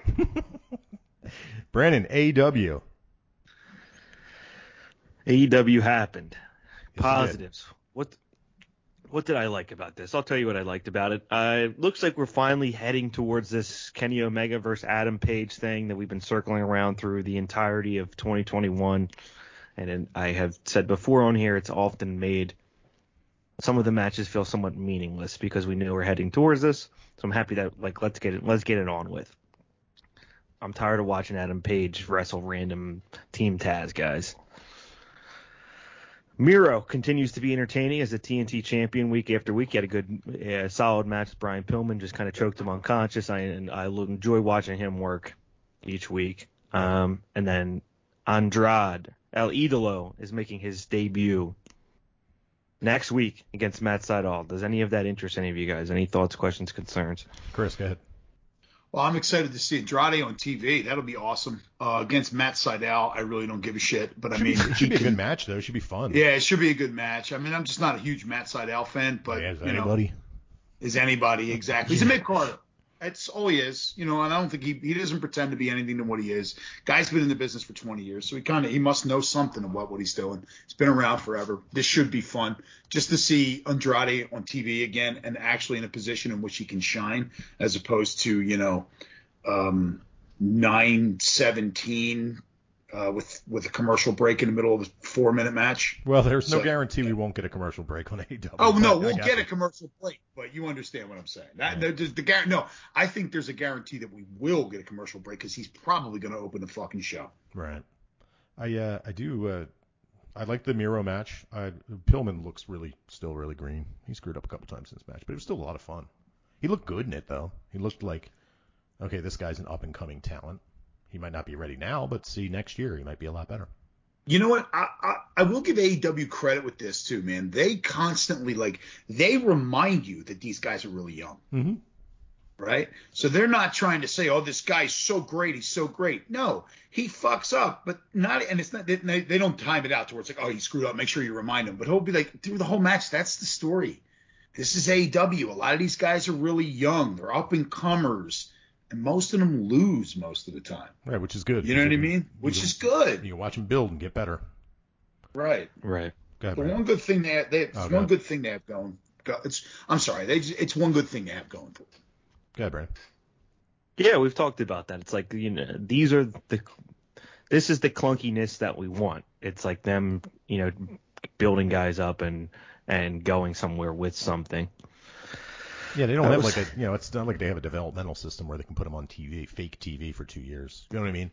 Brandon, AEW. AEW happened. did. Positives. What what did I like about this? I'll tell you what I liked about it. Uh, it looks like we're finally heading towards this Kenny Omega versus Adam Page thing that we've been circling around through the entirety of 2021. And then I have said before on here, it's often made some of the matches feel somewhat meaningless because we knew we're heading towards this. So I'm happy that like let's get it let's get it on with. I'm tired of watching Adam Page wrestle random Team Taz guys. Miro continues to be entertaining as a TNT champion week after week. He had a good, uh, solid match with Brian Pillman, just kind of choked him unconscious. I and I enjoy watching him work each week. Um, and then Andrade El Idolo is making his debut next week against Matt Sydal. Does any of that interest any of you guys? Any thoughts, questions, concerns? Chris, go ahead. Well, I'm excited to see Andrade on TV. That'll be awesome. Uh, against Matt Sydal, I really don't give a shit. But I mean, be, it should be a good match, though. It should be fun. Yeah, it should be a good match. I mean, I'm just not a huge Matt Sydal fan, but Yeah, is you know, anybody? is anybody exactly? He's a mid carder. That's all he is, you know. And I don't think he he doesn't pretend to be anything than what he is. Guy's been in the business for 20 years, so he kind of he must know something about what he's doing. He's been around forever. This should be fun, just to see Andrade on TV again and actually in a position in which he can shine, as opposed to you know, um, 917 uh, with with a commercial break in the middle of a four minute match. Well, there's no So- guarantee we won't get a commercial break on AEW. Oh no, we'll get a commercial break, but you understand what I'm saying. That there- there's the guar- No, I think there's a guarantee that we will get a commercial break because he's probably going to open the fucking show. Right. I uh I do uh I like the Miro match. I, Pillman looks really still really green. He screwed up a couple times in this match, but it was still a lot of fun. He looked good in it though. He looked like okay, this guy's an up and coming talent. He might not be ready now, but see next year he might be a lot better. You know what? I, I I will give AEW credit with this too, man. They constantly like they remind you that these guys are really young, Mm-hmm. right? So they're not trying to say, "Oh, this guy's so great, he's so great." No, he fucks up, but not. And it's not. They, they don't time it out to where it's like, "Oh, he screwed up." Make sure you remind him. But he'll be like through the whole match. That's the story. This is AEW. A lot of these guys are really young. They're up and comers, and most of them lose most of the time. Right, which is good. You know what I mean? Which you is good, You can watch them build and get better. right? Right. Go ahead, The Brandon. one good thing they have, they have, Oh, it's go one ahead. good thing they have going. Go, it's I'm sorry, they just, it's one good thing they have going for. them. Go ahead, Brandon. Yeah, we've talked about that. It's like you know, these are the this is the clunkiness that we want. It's like them, you know, building guys up and and going somewhere with something. Yeah, they don't That have was- like a, you know, it's not like they have a developmental system where they can put them on TV, fake TV for two years. You know what I mean?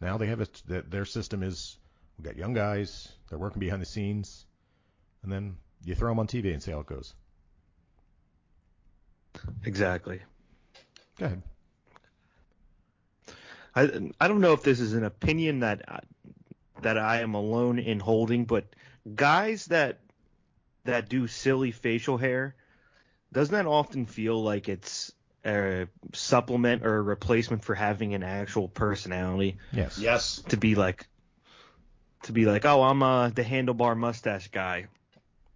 Now they have a, their system is, we got young guys, they're working behind the scenes, and then you throw them on TV and see how it goes. Exactly. Go ahead. I I don't know if this is an opinion that I- that I am alone in holding, but guys that that do silly facial hair, doesn't that often feel like it's a supplement or a replacement for having an actual personality? Yes. Yes. To be like to be like, oh, I'm uh, the handlebar mustache guy.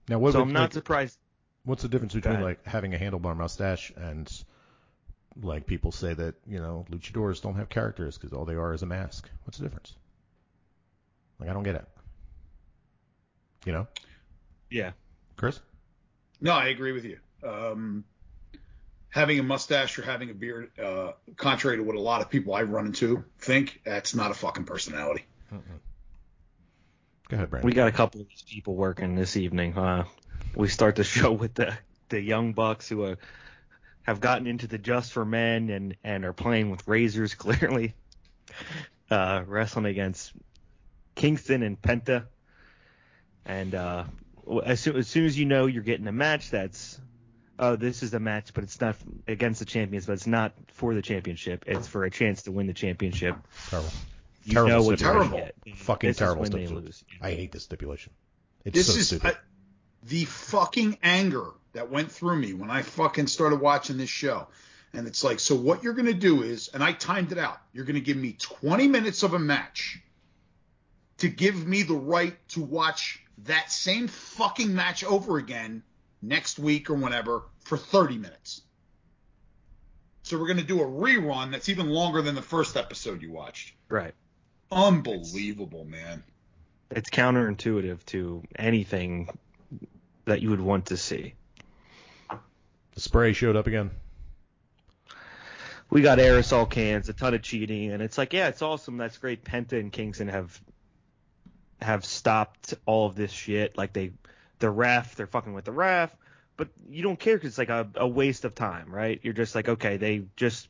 Now, what so would- I'm not like, surprised. what's the difference between ahead. like having a handlebar mustache and like people say that you know luchadors don't have characters because all they are is a mask? What's the difference? Like I don't get it. You know, Yeah. Chris? No, I agree with you. Um, having a mustache or having a beard, uh, contrary to what a lot of people I run into think, that's not a fucking personality. Go ahead, Brandon. We got a couple of these people working this evening. Uh, we start the show with the the young bucks who uh, have gotten into the just for men and and are playing with razors clearly. Uh, wrestling against Kingston and Penta, and uh, as soon as soon as you know you're getting a match that's oh, this is a match, but it's not against the champions, but it's not for the championship. It's for a chance to win the championship. Terrible. You Terrible know what you're gonna stipulation. get. Fucking This terrible stipulation. I hate this stipulation. It's This so is stupid. I- the fucking anger that went through me when I fucking started watching this show. And it's like, so what you're going to do is, and I timed it out, you're going to give me 20 minutes of a match to give me the right to watch that same fucking match over again next week or whenever for 30 minutes. So we're going to do a rerun that's even longer than the first episode you watched. Right. Unbelievable, man. It's counterintuitive to anything that you would want to see. the spray showed up again. we got aerosol cans, a ton of cheating, and it's like, yeah, it's awesome. That's great. Penta and Kingston have have stopped all of this shit. Like they, the ref, they're fucking with the ref, but you don't care because it's like a, a waste of time, right? You're just like, okay, they just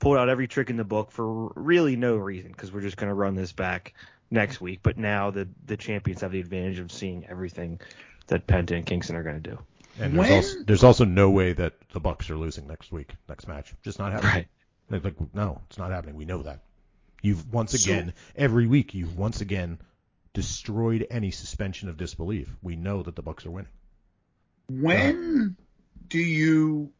pulled out every trick in the book for really no reason because we're just gonna run this back next week. But now the the champions have the advantage of seeing everything that Penta and Kingston are gonna do. And there's also there's also no way that the Bucks are losing next week, next match. Just not happening. Right. Like, no, it's not happening. We know that. You've once So- again, every week, you've once again destroyed any suspension of disbelief. We know that the Bucks are winning. When do you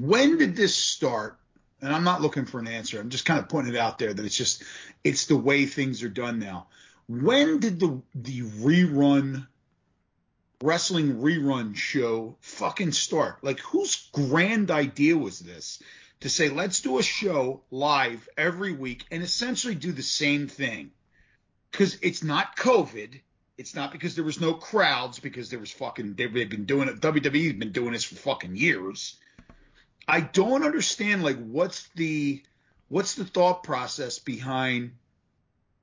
when did this start? And I'm not looking for an answer. I'm just kind of putting it out there that it's just it's the way things are done now. When did the the rerun wrestling rerun show fucking start? Like whose grand idea was this to say let's do a show live every week and essentially do the same thing? Cuz it's not COVID. It's not because there was no crowds, because there was fucking they've been doing it. WWE's been doing this for fucking years. I don't understand like what's the what's the thought process behind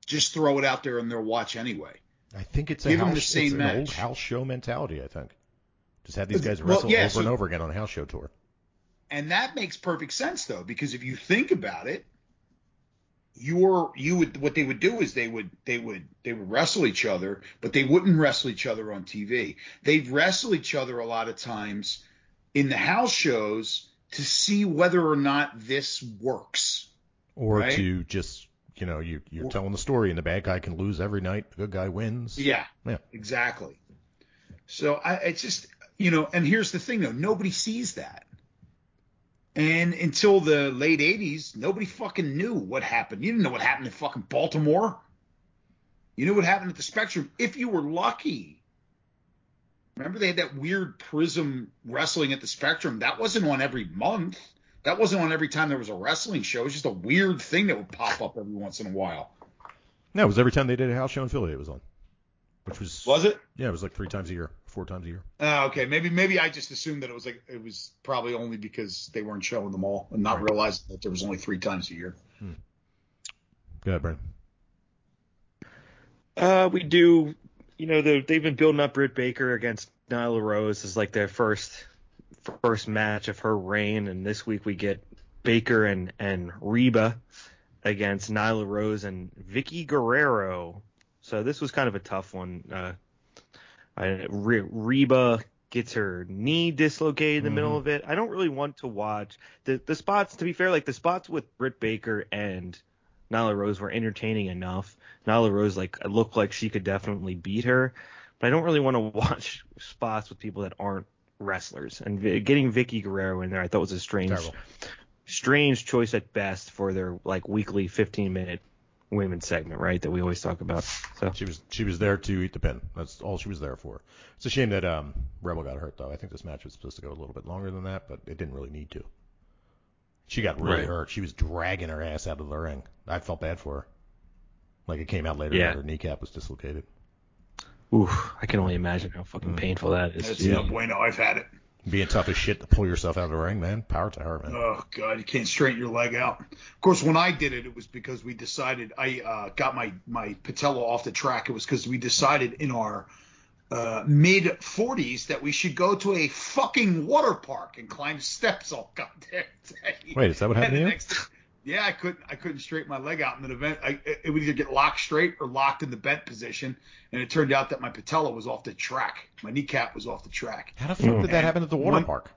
just throw it out there and they'll watch anyway. I think it's a Give 'em house, the same an old house show mentality. I think. Just have these guys Well, wrestle yeah, over so- and over again on a house show tour. And that makes perfect sense though, because if you think about it, you're you would what they would do is they would they would they would wrestle each other, but they wouldn't wrestle each other on TV. They'd wrestle each other a lot of times in the house shows to see whether or not this works. Or Right. to just, you know, you, you're Or- telling the story and the bad guy can lose every night, the good guy wins. Yeah. Yeah. Exactly. So I it's just you know, and here's the thing though, nobody sees that. And until the late 80s, nobody fucking knew what happened. You didn't know what happened in fucking Baltimore. You knew what happened at the Spectrum if you were lucky. Remember they had that weird Prism wrestling at the Spectrum. That wasn't on every month. That wasn't on every time there was a wrestling show. It was just a weird thing that would pop up every once in a while. No, it was every time they did a house show in Philly it was on. Which was, Was it? yeah, it was like three times a year, four times a year. Uh, okay, maybe maybe I just assumed that it was like it was probably only because they weren't showing them all and not Right. realizing that there was only three times a year. Go ahead, Brandon. Uh, we do. You know, the, they've been building up Britt Baker against Nyla Rose as like their first first match of her reign, and this week we get Baker and and Rebel against Nyla Rose and Vickie Guerrero. So this was kind of a tough one. Uh, I, Rebel gets her knee dislocated in the middle Mhm. of it. I don't really want to watch the the spots. To be fair, like the spots with Britt Baker and Nyla Rose were entertaining enough. Nyla Rose like looked like she could definitely beat her, but I don't really want to watch spots with people that aren't wrestlers. And getting Vickie Guerrero in there, I thought was a strange, Terrible. strange choice at best for their like weekly 15 minute women's segment, right? That we always talk about. So She was she was there to eat the pin. That's all she was there for. It's a shame that um Rebel got hurt though. I think this match was supposed to go a little bit longer than that, but it didn't really need to. She got really Right. hurt. She was dragging her ass out of the ring. I felt bad for her. Like it came out later Yeah. that her kneecap was dislocated. oof, I can only imagine how fucking Mm. painful that is. That's Yeah. no bueno. I've had it. Being tough as shit to pull yourself out of the ring, man. Power to her, man. Oh god, you can't straighten your leg out. Of course, when I did it, it was because we decided I uh, got my my patella off the track. It was because we decided in our uh, mid 40s that we should go to a fucking water park and climb steps all goddamn day. Wait, is that what happened to you? next- yeah, I couldn't I couldn't straighten my leg out in an event. I, it would either get locked straight or locked in the bent position, and it turned out that my patella was off the track. My kneecap was off the track. How the fuck did that And happen at the water one- park?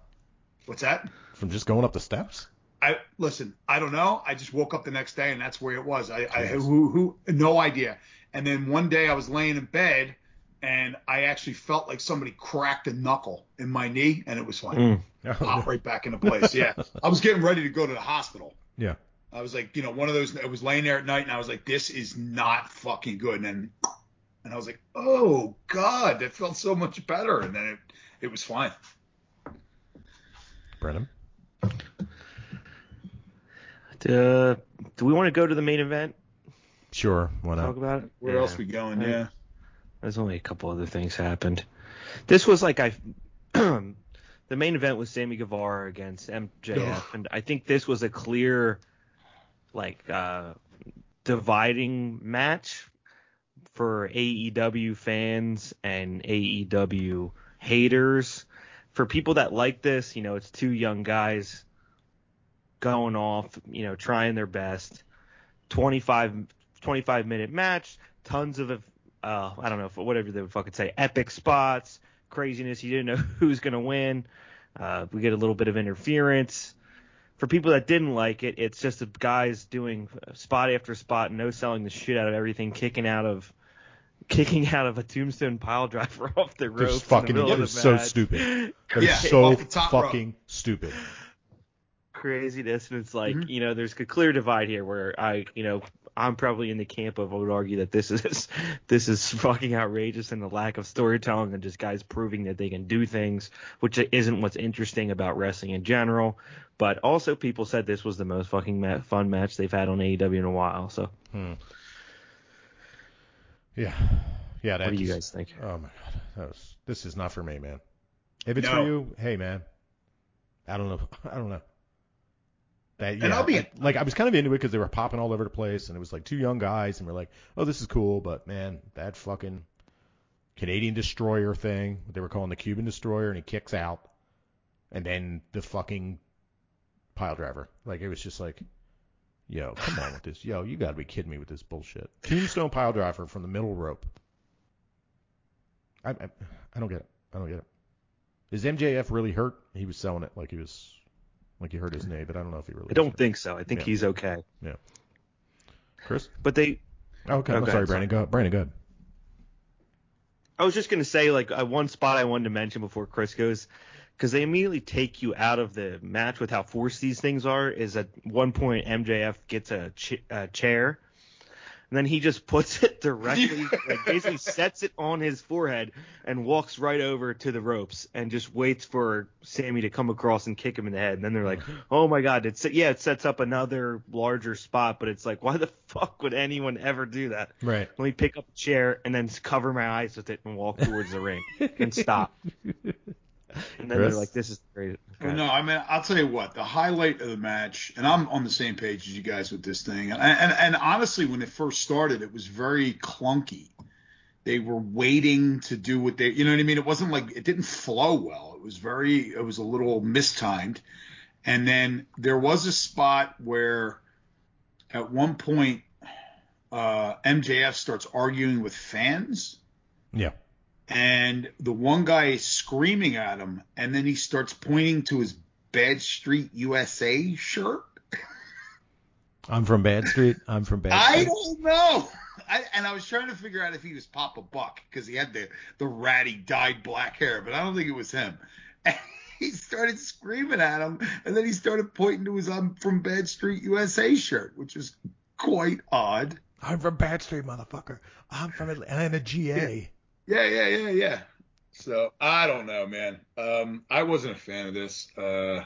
What's that? From just going up the steps? I listen. I don't know. I just woke up the next day and that's where it was. I, I who who no idea. And then one day I was laying in bed and I actually felt like somebody cracked a knuckle in my knee and it was fine. Mm. Oh, Pop right back into place. Yeah. I was getting ready to go to the hospital. Yeah. I was like, you know, one of those. I was laying there at night and I was like, this is not fucking good. And then, and I was like, oh god, that felt so much better. And then it it was fine. Brennan? Uh, do we want to go to the main event? Sure. Why Talk about it. Where Yeah. else we going? I- Yeah. There's only a couple other things happened. This was like I, the main event was Sammy Guevara against MJF, and I think this was a clear, like, uh, dividing match for AEW fans and AEW haters. For people that like this, you know, it's two young guys going off, you know, trying their best. 25, 25 minute match, tons of, uh, I don't know, whatever they would fucking say, epic spots, craziness. You didn't know who's going to win. Uh, we get a little bit of interference. For people that didn't like it, it's just the guys doing spot after spot, no selling the shit out of everything, kicking out of kicking out of a tombstone pile driver off the ropes. Just in the fucking, middle it of the was so match. stupid. They're Yeah, so off the top rope. fucking stupid. craziness and it's like Mhm. you know there's a clear divide here where i you know i'm probably in the camp of i would argue that this is this is fucking outrageous and the lack of storytelling and just guys proving that they can do things which isn't what's interesting about wrestling in general but also people said this was the most fucking ma- fun match they've had on AEW in a while so Hmm. Yeah. Yeah. That what do you guys think Oh my god, that was, this is not for me, man. If it's No. for you, hey man, I don't know, I don't know. That, yeah, And I'll be- I- like I was kind of into it because they were popping all over the place, and it was like two young guys, and we're like, oh, this is cool, but man, that fucking Canadian destroyer thing, what they were calling the Cuban destroyer, and he kicks out, and then the fucking pile driver, like it was just like, yo, come on with this, yo, you gotta be kidding me with this bullshit. Tombstone pile driver from the middle rope. I, I, I don't get it. I don't get it. Is MJF really hurt? He was selling it like he was, like he hurt his knee, but I don't know if he really. i don't hurt. think so i think Yeah. he's okay Yeah. Chris. but they Okay, I'm sorry, sorry. Brandon. Go, Brandon, go ahead. I was just gonna say like uh, one spot I wanted to mention before Chris goes, because they immediately take you out of the match with how forced these things are. Is at one point MJF gets a, ch- a chair, and then he just puts it directly, like basically sets it on his forehead and walks right over to the ropes and just waits for Sammy to come across and kick him in the head. And then they're like, oh my god, it's yeah, it sets up another larger spot, but it's like, why the fuck would anyone ever do that? Right. Let me pick up a chair and then cover my eyes with it and walk towards the ring and stop. And then Chris? they're like, "This is great." Well, no, I mean, I'll tell you what, the highlight of the match, and I'm on the same page as you guys with this thing. And, and, and honestly, when it first started, it was very clunky. They were waiting to do what they, you know what I mean? It wasn't like, it didn't flow well. It was very, it was a little mistimed. And then there was a spot where at one point, uh, MJF starts arguing with fans Yeah. And the one guy is screaming at him, and then he starts pointing to his Bad Street USA shirt. I'm from Bad Street. I'm from Bad Street. I don't know. I, and I was trying to figure out if he was Papa Buck because he had the the ratty dyed black hair, but I don't think it was him. And he started screaming at him, and then he started pointing to his "I'm from Bad Street USA" shirt, which was quite odd. I'm from Bad Street, motherfucker. I'm from Atlanta. I'm a GA. Yeah, yeah, yeah, yeah. So I don't know, man. Um, I wasn't a fan of this. Uh,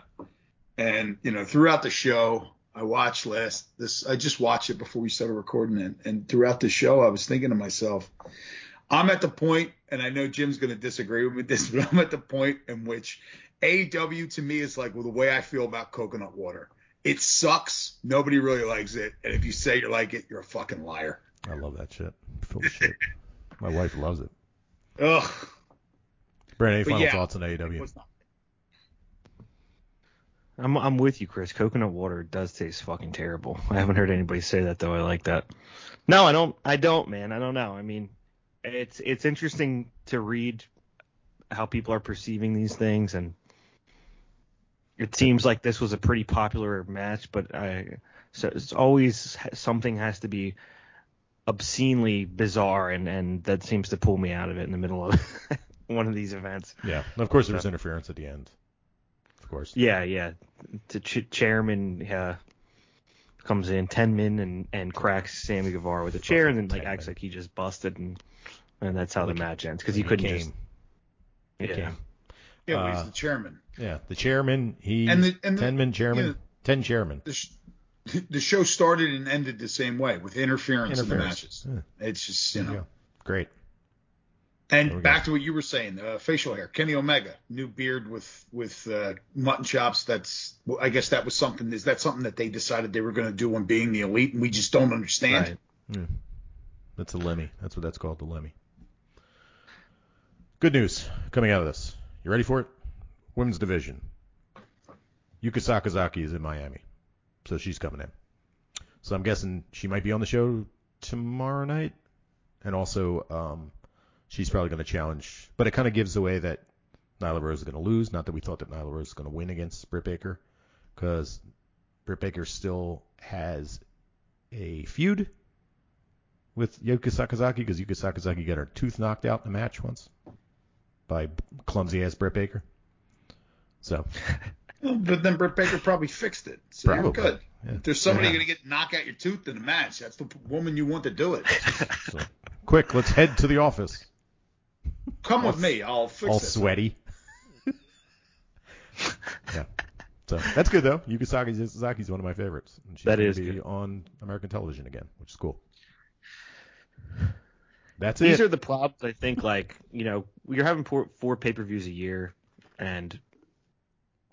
and you know, throughout the show, I watched last this. I just watched it before we started recording it, and throughout the show, I was thinking to myself, I'm at the point, and I know Jim's going to disagree with me this, but I'm at the point in which AEW to me is like well, the way I feel about coconut water. It sucks. Nobody really likes it, and if you say you like it, you're a fucking liar. I love that shit. Full shit. My wife loves it. Ugh. Brandon, any But final yeah, thoughts on It AEW? I'm I'm with you, Chris. Coconut water does taste fucking terrible. I haven't heard anybody say that though. I like that. No, I don't. I don't, man. I don't know. I mean, it's it's interesting to read how people are perceiving these things, and it seems like this was a pretty popular match, but I so it's always something has to be obscenely bizarre, and and that seems to pull me out of it in the middle of one of these events. Yeah, and of course there was interference at the end. Of course. Yeah, yeah. The ch- chairman uh, comes in, ten min, and and cracks Sammy Guevara with a chair, and then like acts like he just busted, and and that's how the match ends because he couldn't came. just. He Yeah. came. Yeah, Uh, he's the chairman. Yeah, the chairman, he And the- and the- ten man chairman, you know- ten chairman. The, sh- the show started and ended the same way with interference, in the matches. Yeah. It's just you know. Yeah. Great. And go. back to what you were saying, uh, facial hair. Kenny Omega, new beard with with uh, mutton chops. That's well, I guess that was something. Is that something that they decided they were going to do on being the elite, and we just don't understand? Right. That's a Lemmy. That's what that's called, the Lemmy. Good news coming out of this. You ready for it? Women's division. Yuka Sakazaki is in Miami, so she's coming in. So I'm guessing she might be on the show tomorrow night, and also um, she's probably going to challenge. But it kind of gives away that Nyla Rose is going to lose. Not that we thought that Nyla Rose is going to win against Britt Baker, because Britt Baker still has a feud with Yuka Sakazaki because Yuka Sakazaki got her tooth knocked out in a match once by clumsy ass Britt Baker. So But then Britt Baker probably fixed it. So you're good. Yeah. If there's somebody Yeah. going to get knock out your tooth in a match, that's the woman you want to do it. so quick, let's head to the office. Come All with me. I'll fix All it. All sweaty. yeah. So that's good though. Yuka Sakazaki's one of my favorites. And she's That gonna be good. on on American television again, which is cool. That's These it. These are the problems I think. Like you know, you're having four, four pay per views a year, and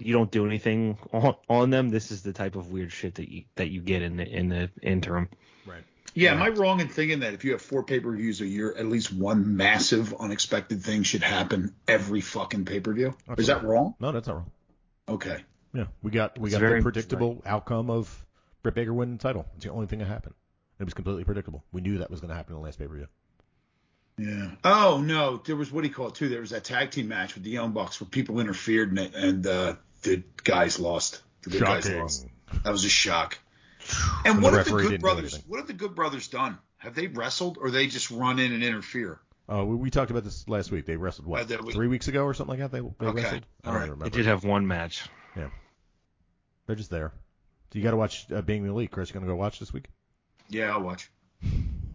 you don't do anything on, on them. This is the type of weird shit that you that you get in the in the interim. right. Yeah, am I wrong in thinking that if you have four pay per views a year, at least one massive unexpected thing should happen every fucking pay per view? Is that wrong? No, that's not wrong. Okay. Yeah, we got we It's got very the predictable outcome of Britt Baker winning the title. It's the only thing that happened. It was completely predictable. We knew that was going to happen in the last pay per view. Yeah. Oh no, there was what do you call it too? There was that tag team match with the Young Bucks where people interfered and, and uh, the guys lost. The good guys lost. That was a shock. And And what the have the Good Brothers? What have the Good Brothers done? Have they wrestled or they just run in and interfere? Uh, we, we talked about this last week. They wrestled what Uh, we? three weeks ago or something like that. They, they Okay. wrestled. I don't right. remember. They did have one match. Yeah, they're just there. So you got to watch uh, Being the Elite. Chris, you gonna go watch this week? Yeah, I'll watch.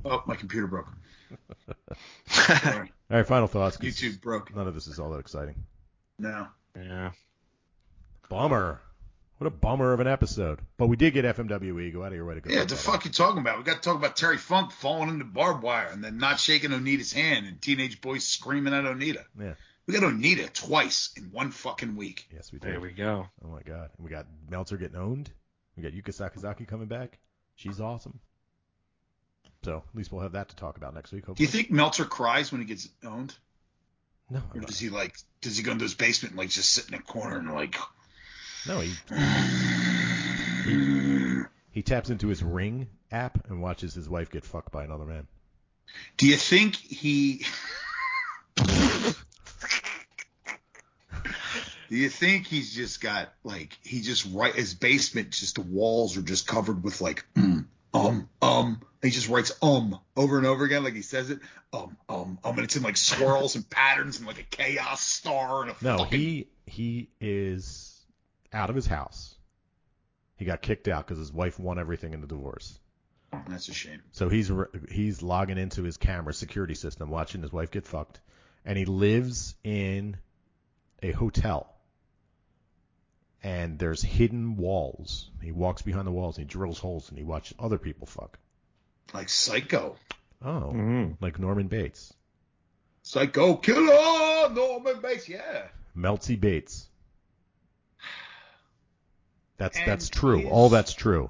Oh, my computer broke. All right, final thoughts. 'cause YouTube broke. None of this is all that exciting. No. Yeah. Bummer. What a bummer of an episode. But we did get FMWE. Go out of your way to go. Yeah, check the fuck out. you talking about? We got to talk about Terry Funk falling into barbed wire and then not shaking Onita's hand and teenage boys screaming at Onita. Yeah. We got Onita twice in one fucking week. Yes, we did. There we go. Oh my god. And we got Meltzer getting owned. We got Yuka Sakazaki coming back. She's awesome. So at least we'll have that to talk about next week. Do you think Meltzer cries when he gets owned? No. Or does he like does he go into his basement and like just sit in a corner and like No. He, he taps into his Ring app and watches his wife get fucked by another man. Do you think he Do you think he's just got like he just right his basement just the walls are just covered with like mm, um um he just writes um over and over again like he says it um um um and it's in like swirls and patterns and like a chaos star and a No, fucking he he is out of his house. He got kicked out because his wife won everything in the divorce. that's a shame. So he's re- he's logging into his camera security system, watching his wife get fucked, and he lives in a hotel. And there's hidden walls. He walks behind the walls and he drills holes and he watches other people fuck. Like psycho. Oh, Mhm. like Norman Bates, Psycho killer Norman Bates, yeah. Melty Bates. That's And that's true. his- All that's true.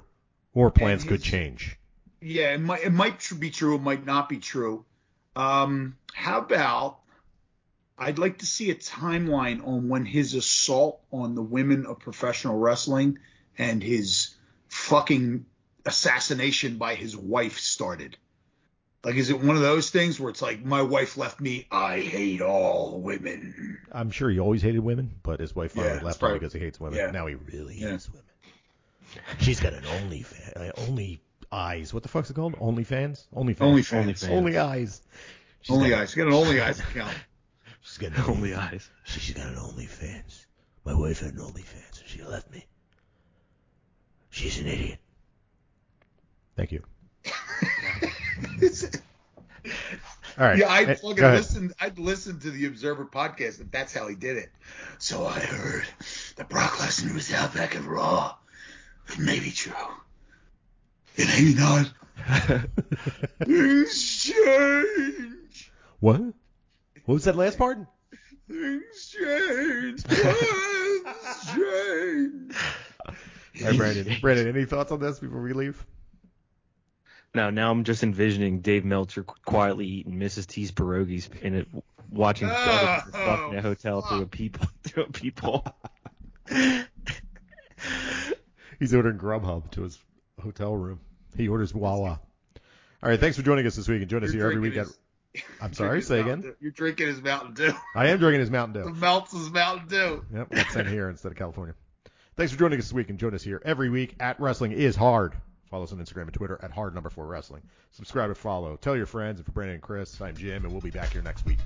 Or plans could change. Yeah, it might it might be true, it might not be true. Um, how about I'd like to see a timeline on when his assault on the women of professional wrestling and his fucking assassination by his wife started. Like, is it one of those things where it's like, my wife left me, I hate all women? I'm sure he always hated women, but his wife finally Yeah, left probably- him because he hates women. yeah. Now he really Yeah. hates women. She's got an only fan, uh, only eyes. What the fuck's it called? Only fans? Only fans. Only fans. OnlyFans. Only eyes. She's Only got, eyes. You got an only eyes account. She's got an Only eyes. She's got an OnlyFans. My wife had an OnlyFans, and she left me. She's an idiot. Thank you. All right. Yeah, I'd fucking listen. I'd listen to the Observer podcast, and that's how he did it. So I heard that Brock Lesnar was out back at Raw. It may be true. It may not. Things change. What? What was that last part? Things change. Things change. Right, Brandon. Brandon, any thoughts on this before we leave? No, now I'm just envisioning Dave Meltzer quietly eating Mrs. T's pierogies and it, watching Oh, other people stuck oh, in a hotel through a fuck. people through a peephole. He's ordering Grubhub to his hotel room. He orders Wawa. All right, thanks for joining us this week and join us You're here every week. drinking At, I'm sorry, drinking say again. Dew. You're drinking his Mountain Dew. I am drinking his Mountain Dew. The Dew. melts his Mountain Dew. Yep, that's in here instead of California. Thanks for joining us this week and join us here every week at Wrestling is Hard. Follow us on Instagram and Twitter at hard number four wrestling. Subscribe and follow. Tell your friends. And for Brandon and Chris, I'm Jim, and we'll be back here next week.